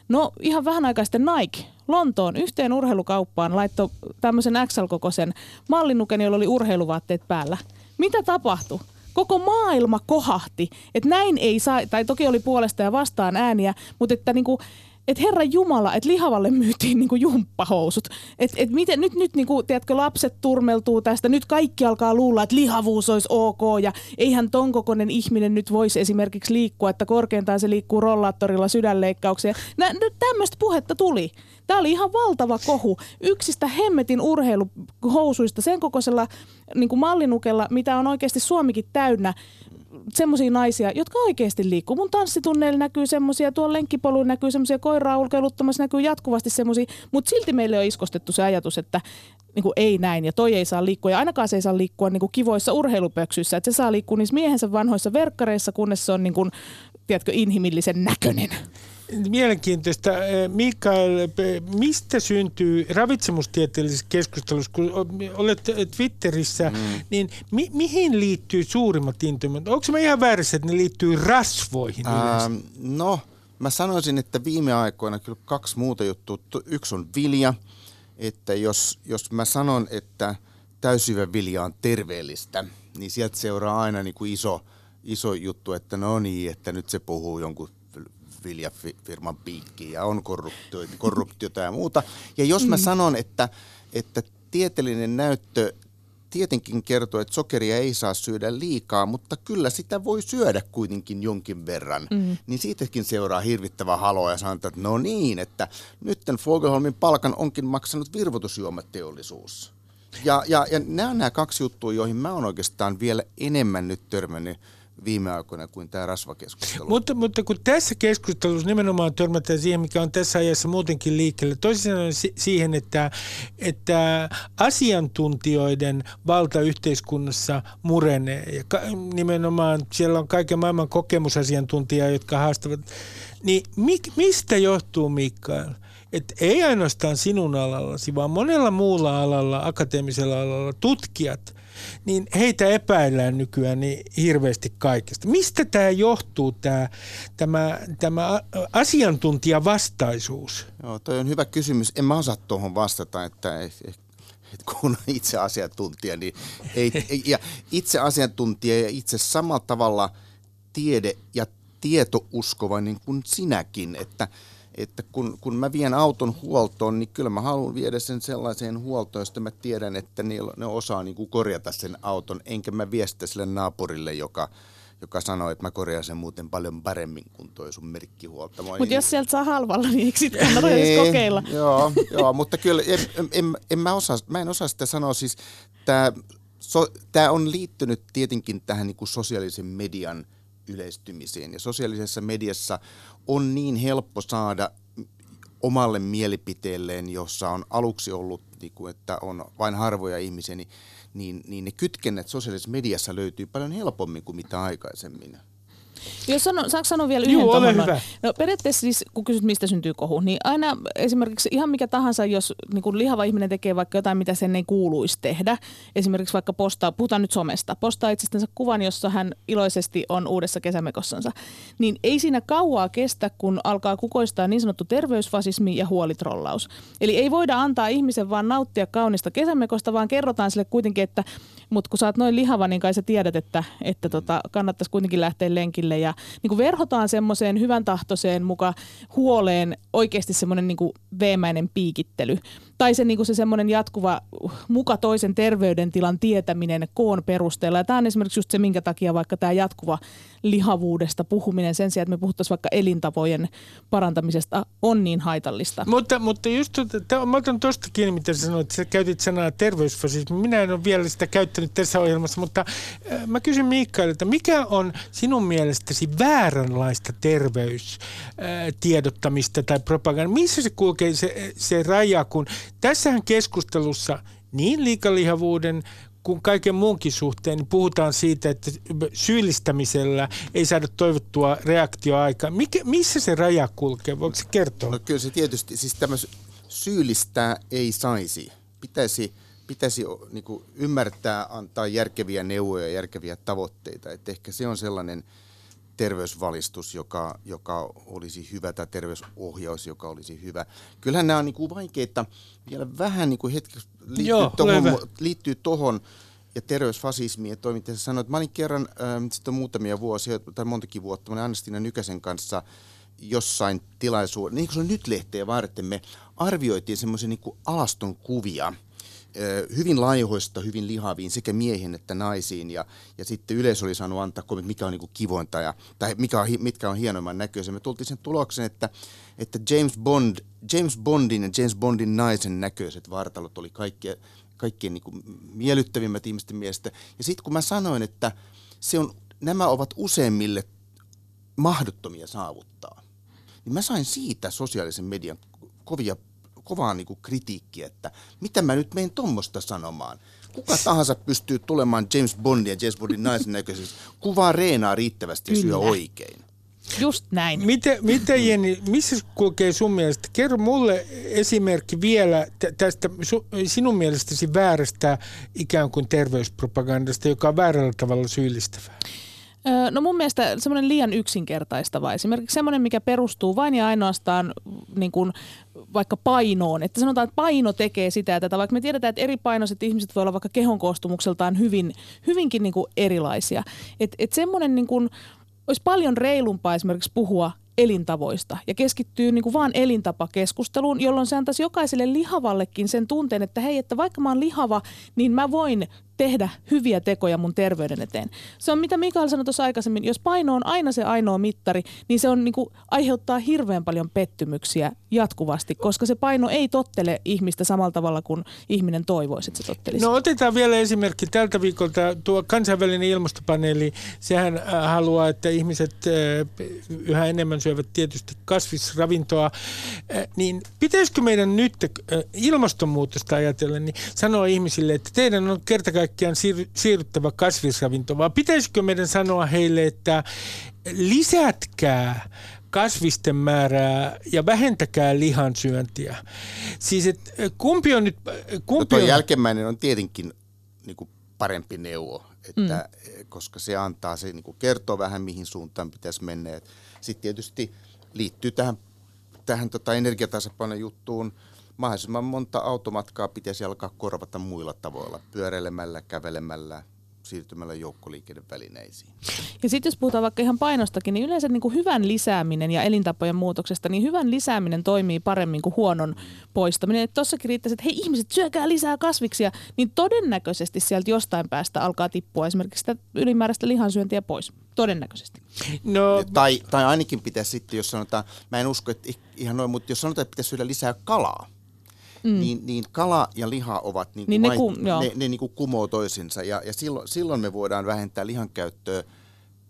No ihan vähän aikaa sitten Nike Lontoon yhteen urheilukauppaan laittoi tämmöisen XL-kokoisen mallinuken, jolla oli urheiluvaatteet päällä. Mitä tapahtui? koko maailma kohahti, että näin ei saa, tai toki oli puolesta ja vastaan ääniä, mutta että niinku, että Herra Jumala, että lihavalle myytiin niinku jumppahousut. Että et miten nyt, nyt niinku, tiedätkö, lapset turmeltuu tästä, nyt kaikki alkaa luulla, että lihavuus olisi ok ja eihän ton kokoinen ihminen nyt voisi esimerkiksi liikkua, että korkeintaan se liikkuu rollaattorilla sydänleikkaukseen. Nä, tämmöistä puhetta tuli. Tämä oli ihan valtava kohu. Yksistä hemmetin urheiluhousuista sen kokoisella niin mallinukella, mitä on oikeasti Suomikin täynnä semmoisia naisia, jotka oikeasti liikkuu. Mun tanssitunneilla näkyy semmoisia, tuolla lenkkipoluilla näkyy semmoisia, koiraa ulkeiluttamassa näkyy jatkuvasti semmoisia, mutta silti meille on iskostettu se ajatus, että niin kuin ei näin ja toi ei saa liikkua ja ainakaan se ei saa liikkua niin kuin kivoissa urheilupöksyissä, että se saa liikkua niissä miehensä vanhoissa verkkareissa, kunnes se on niin kuin, tiedätkö, inhimillisen näköinen. Mielenkiintoista. Eh, Mikael, eh, mistä syntyy ravitsemustieteellisessä keskustelussa, kun olet Twitterissä, mm. niin mi- mihin liittyy suurimmat intoimet? Onko mä ihan väärässä, että ne liittyy rasvoihin ähm, No, mä sanoisin, että viime aikoina kyllä kaksi muuta juttua. Yksi on vilja, että jos, jos mä sanon, että täysyvä vilja on terveellistä, niin sieltä seuraa aina niin kuin iso, iso juttu, että no niin, että nyt se puhuu jonkun viljafirman piikkiin ja on korruptio, korruptiota ja muuta. Ja jos mä mm. sanon, että, että tieteellinen näyttö tietenkin kertoo, että sokeria ei saa syödä liikaa, mutta kyllä sitä voi syödä kuitenkin jonkin verran. Mm. Niin siitäkin seuraa hirvittävä halo ja sanotaan, että no niin, että nytten Fogelholmin palkan onkin maksanut virvotusjuomateollisuus. Ja, ja, ja nämä on nämä kaksi juttua, joihin mä oon oikeastaan vielä enemmän nyt törmännyt viime aikoina kuin tämä rasvakeskustelu. Mutta, mutta kun tässä keskustelussa nimenomaan törmätään siihen, mikä on tässä ajassa muutenkin liikkeelle, toisin siihen, että, että asiantuntijoiden valta yhteiskunnassa murenee. Ja ka, nimenomaan siellä on kaiken maailman kokemusasiantuntijaa, jotka haastavat. Niin mi, mistä johtuu, Mikael? että ei ainoastaan sinun alallasi, vaan monella muulla alalla, akateemisella alalla, tutkijat niin heitä epäillään nykyään niin hirveästi kaikesta. Mistä tämä johtuu, tämä, tämä, tämä asiantuntijavastaisuus? Joo, toi on hyvä kysymys. En mä osaa tuohon vastata, että kun on itse asiantuntija, niin ei, ja itse asiantuntija ja itse samalla tavalla tiede- ja tietouskovainen kuin sinäkin, että – että kun, kun mä vien auton huoltoon, niin kyllä mä haluan viedä sen sellaiseen huoltoon, josta mä tiedän, että ne, ne osaa niin kuin korjata sen auton, enkä mä vie sitä sille naapurille, joka, joka sanoo, että mä korjaan sen muuten paljon paremmin kuin toi sun merkkihuoltamo. Mutta jos sieltä saa halvalla, niin eikö sitten kannata edes niin, kokeilla? Joo, joo mutta kyllä en, en, en, en mä, osaa, mä en osaa sitä sanoa. Siis tämä so, on liittynyt tietenkin tähän niin kuin sosiaalisen median yleistymiseen. Ja sosiaalisessa mediassa on niin helppo saada omalle mielipiteelleen, jossa on aluksi ollut, niin kuin, että on vain harvoja ihmisiä, niin, niin, niin ne kytkennät sosiaalisessa mediassa löytyy paljon helpommin kuin mitä aikaisemmin. Jos sano, saanko sanoa vielä yhden Joo, ole hyvä. No periaatteessa siis, kun kysyt, mistä syntyy kohu, niin aina esimerkiksi ihan mikä tahansa, jos niin kuin lihava ihminen tekee vaikka jotain, mitä sen ei kuuluisi tehdä, esimerkiksi vaikka postaa, puhutaan nyt somesta, postaa itsestänsä kuvan, jossa hän iloisesti on uudessa kesämekossansa, niin ei siinä kauaa kestä, kun alkaa kukoistaa niin sanottu terveysfasismi ja huolitrollaus. Eli ei voida antaa ihmisen vaan nauttia kaunista kesämekosta, vaan kerrotaan sille kuitenkin, että mutta kun sä oot noin lihava, niin kai sä tiedät, että, että tota, kannattaisi kuitenkin lähteä lenkille. Ja niin kuin verhotaan semmoiseen hyvän tahtoiseen muka huoleen oikeasti semmoinen niin veemäinen piikittely tai se, niin kuin se semmoinen jatkuva muka toisen terveydentilan tietäminen koon perusteella. Ja tämä on esimerkiksi just se, minkä takia vaikka tämä jatkuva lihavuudesta puhuminen sen sijaan, että me puhuttaisiin vaikka elintavojen parantamisesta, on niin haitallista. Mutta, mutta just, t- mä otan tuosta kiinni, mitä sä sanoit, sä käytit sanaa terveysfasismi. Minä en ole vielä sitä käyttänyt tässä ohjelmassa, mutta äh, mä kysyn Mikaelilta, mikä on sinun mielestäsi vääränlaista terveystiedottamista äh, tai propagandaa? Missä se kulkee se, se raja, kun Tässähän keskustelussa niin liikalihavuuden kuin kaiken muunkin suhteen niin puhutaan siitä, että syyllistämisellä ei saada toivottua reaktioaikaa. Mikä, missä se raja kulkee? Voiko se kertoa? No kyllä se tietysti, siis tämä syyllistää ei saisi. Pitäisi, pitäisi niin ymmärtää, antaa järkeviä neuvoja ja järkeviä tavoitteita. Että ehkä se on sellainen – terveysvalistus, joka, joka olisi hyvä, tai terveysohjaus, joka olisi hyvä. Kyllähän nämä on niin kuin vaikeita, vielä vähän niin kuin hetki liittyy, Joo, tohon, liittyy tohon, ja terveysfasismiin. Ja toimittaja sanoi, että mä olin kerran, äh, sitten muutamia vuosia, tai montakin vuotta, mä Anna-Stina Nykäsen kanssa jossain tilaisuudessa, niin kuin se on nyt lehteä varten, me arvioitiin semmoisen niin alaston kuvia – hyvin laihoista, hyvin lihaviin sekä miehiin että naisiin. Ja, ja sitten yleisö oli saanut antaa kommentti, mikä on niin kivointa ja, tai mikä on, mitkä on hienoimman näköisiä. Me tultiin sen tuloksen, että, että James, Bond, James Bondin ja James Bondin naisen näköiset vartalot oli kaikkien, kaikkien niin kuin miellyttävimmät ihmisten mielestä. Ja sitten kun mä sanoin, että se on nämä ovat useimmille mahdottomia saavuttaa. Niin mä sain siitä sosiaalisen median kovia, kovaa niin kuin kritiikkiä, että mitä mä nyt menen tuommoista sanomaan. Kuka tahansa pystyy tulemaan James Bondin ja James Bondin naisen näköisesti, kuvaa reenaa riittävästi ja syö oikein. Just näin. Miten, miten Jenni, missä kulkee sun mielestä? Kerro mulle esimerkki vielä tästä sinun mielestäsi väärästä ikään kuin terveyspropagandasta, joka on väärällä tavalla syyllistävää. No mun mielestä semmoinen liian yksinkertaistava, esimerkiksi semmoinen, mikä perustuu vain ja ainoastaan niin kuin vaikka painoon. Että sanotaan, että paino tekee sitä ja tätä, vaikka me tiedetään, että eri painoiset ihmiset voi olla vaikka kehon koostumukseltaan hyvin, hyvinkin niin kuin erilaisia. Että et semmoinen niin kuin, olisi paljon reilumpaa esimerkiksi puhua elintavoista ja keskittyy niin kuin vaan elintapakeskusteluun, jolloin se antaisi jokaiselle lihavallekin sen tunteen, että hei, että vaikka mä oon lihava, niin mä voin tehdä hyviä tekoja mun terveyden eteen. Se on mitä Mikael sanoi tuossa aikaisemmin, jos paino on aina se ainoa mittari, niin se on niin kuin, aiheuttaa hirveän paljon pettymyksiä jatkuvasti, koska se paino ei tottele ihmistä samalla tavalla kuin ihminen toivoisi, että se tottelisi. No otetaan vielä esimerkki tältä viikolta. Tuo kansainvälinen ilmastopaneeli, sehän äh, haluaa, että ihmiset äh, yhä enemmän syövät tietysti kasvisravintoa. Äh, niin pitäisikö meidän nyt ilmastonmuutosta ajatellen niin sanoa ihmisille, että teidän on kerta kaikkiaan siir- siirryttävä kasvisravinto, vaan pitäisikö meidän sanoa heille, että lisätkää kasvisten määrää ja vähentäkää lihansyöntiä. Siis et, kumpi on nyt... Kumpi no on... jälkimmäinen on tietenkin niin kuin parempi neuvo, että, mm. koska se antaa, se niin kuin kertoo vähän mihin suuntaan pitäisi mennä. Sitten tietysti liittyy tähän, tähän tota energiatasapainon juttuun mahdollisimman monta automatkaa pitäisi alkaa korvata muilla tavoilla, pyöräilemällä, kävelemällä, siirtymällä joukkoliikennevälineisiin. Ja sitten jos puhutaan vaikka ihan painostakin, niin yleensä niin kuin hyvän lisääminen ja elintapojen muutoksesta, niin hyvän lisääminen toimii paremmin kuin huonon poistaminen. Tuossakin riittäisi, että hei ihmiset, syökää lisää kasviksia, niin todennäköisesti sieltä jostain päästä alkaa tippua esimerkiksi sitä ylimääräistä lihansyöntiä pois. Todennäköisesti. No. Tai, tai ainakin pitäisi sitten, jos sanotaan, mä en usko, että ihan noin, mutta jos sanotaan, että pitäisi syödä lisää kalaa, mm. niin, niin kala ja liha ovat niin, niin ne, ku, ne, ne niin kuin kumoo toisinsa ja, ja silloin, silloin me voidaan vähentää lihan käyttöä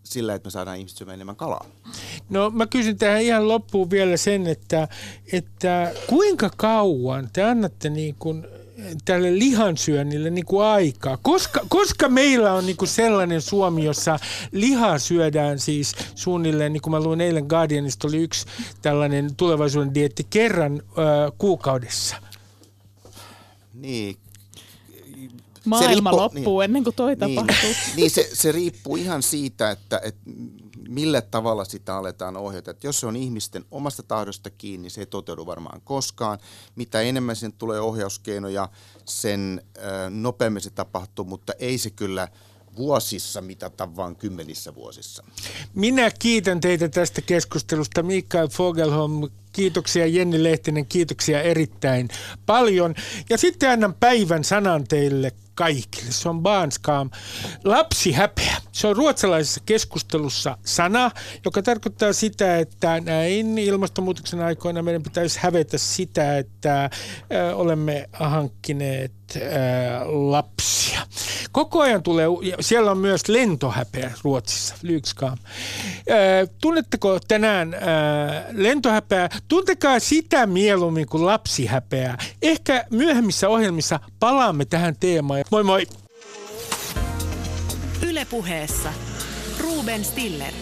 sillä, että me saadaan ihmiset syömään enemmän kalaa. No mä kysyn tähän ihan loppuun vielä sen, että, että kuinka kauan te annatte niin kuin tälle lihansyönnille niin kuin aikaa? Koska, koska meillä on niin kuin sellainen Suomi, jossa lihaa syödään siis suunnilleen, niin kuin mä luin eilen Guardianista, oli yksi tällainen tulevaisuuden dietti kerran ö, kuukaudessa. Niin, Maailma riippu, loppuu niin, ennen kuin toi niin, tapahtuu. Niin, se, se riippuu ihan siitä, että, että millä tavalla sitä aletaan ohjata. Että jos se on ihmisten omasta tahdosta kiinni, se ei toteudu varmaan koskaan. Mitä enemmän sen tulee ohjauskeinoja, sen nopeammin se tapahtuu, mutta ei se kyllä vuosissa mitata, vaan kymmenissä vuosissa. Minä kiitän teitä tästä keskustelusta. Mikael Fogelholm, kiitoksia Jenni Lehtinen, kiitoksia erittäin paljon. Ja sitten annan päivän sanan teille kaikille. Se on Barnskam. Lapsi häpeä. Se on ruotsalaisessa keskustelussa sana, joka tarkoittaa sitä, että näin ilmastonmuutoksen aikoina meidän pitäisi hävetä sitä, että olemme hankkineet lapsia. Koko ajan tulee, siellä on myös lentohäpeä Ruotsissa, Lykskam. Tunnetteko tänään lentohäpeää? Tuntekaa sitä mieluummin kuin lapsihäpeää. Ehkä myöhemmissä ohjelmissa palaamme tähän teemaan. Moi moi! Ylepuheessa Ruben Stiller.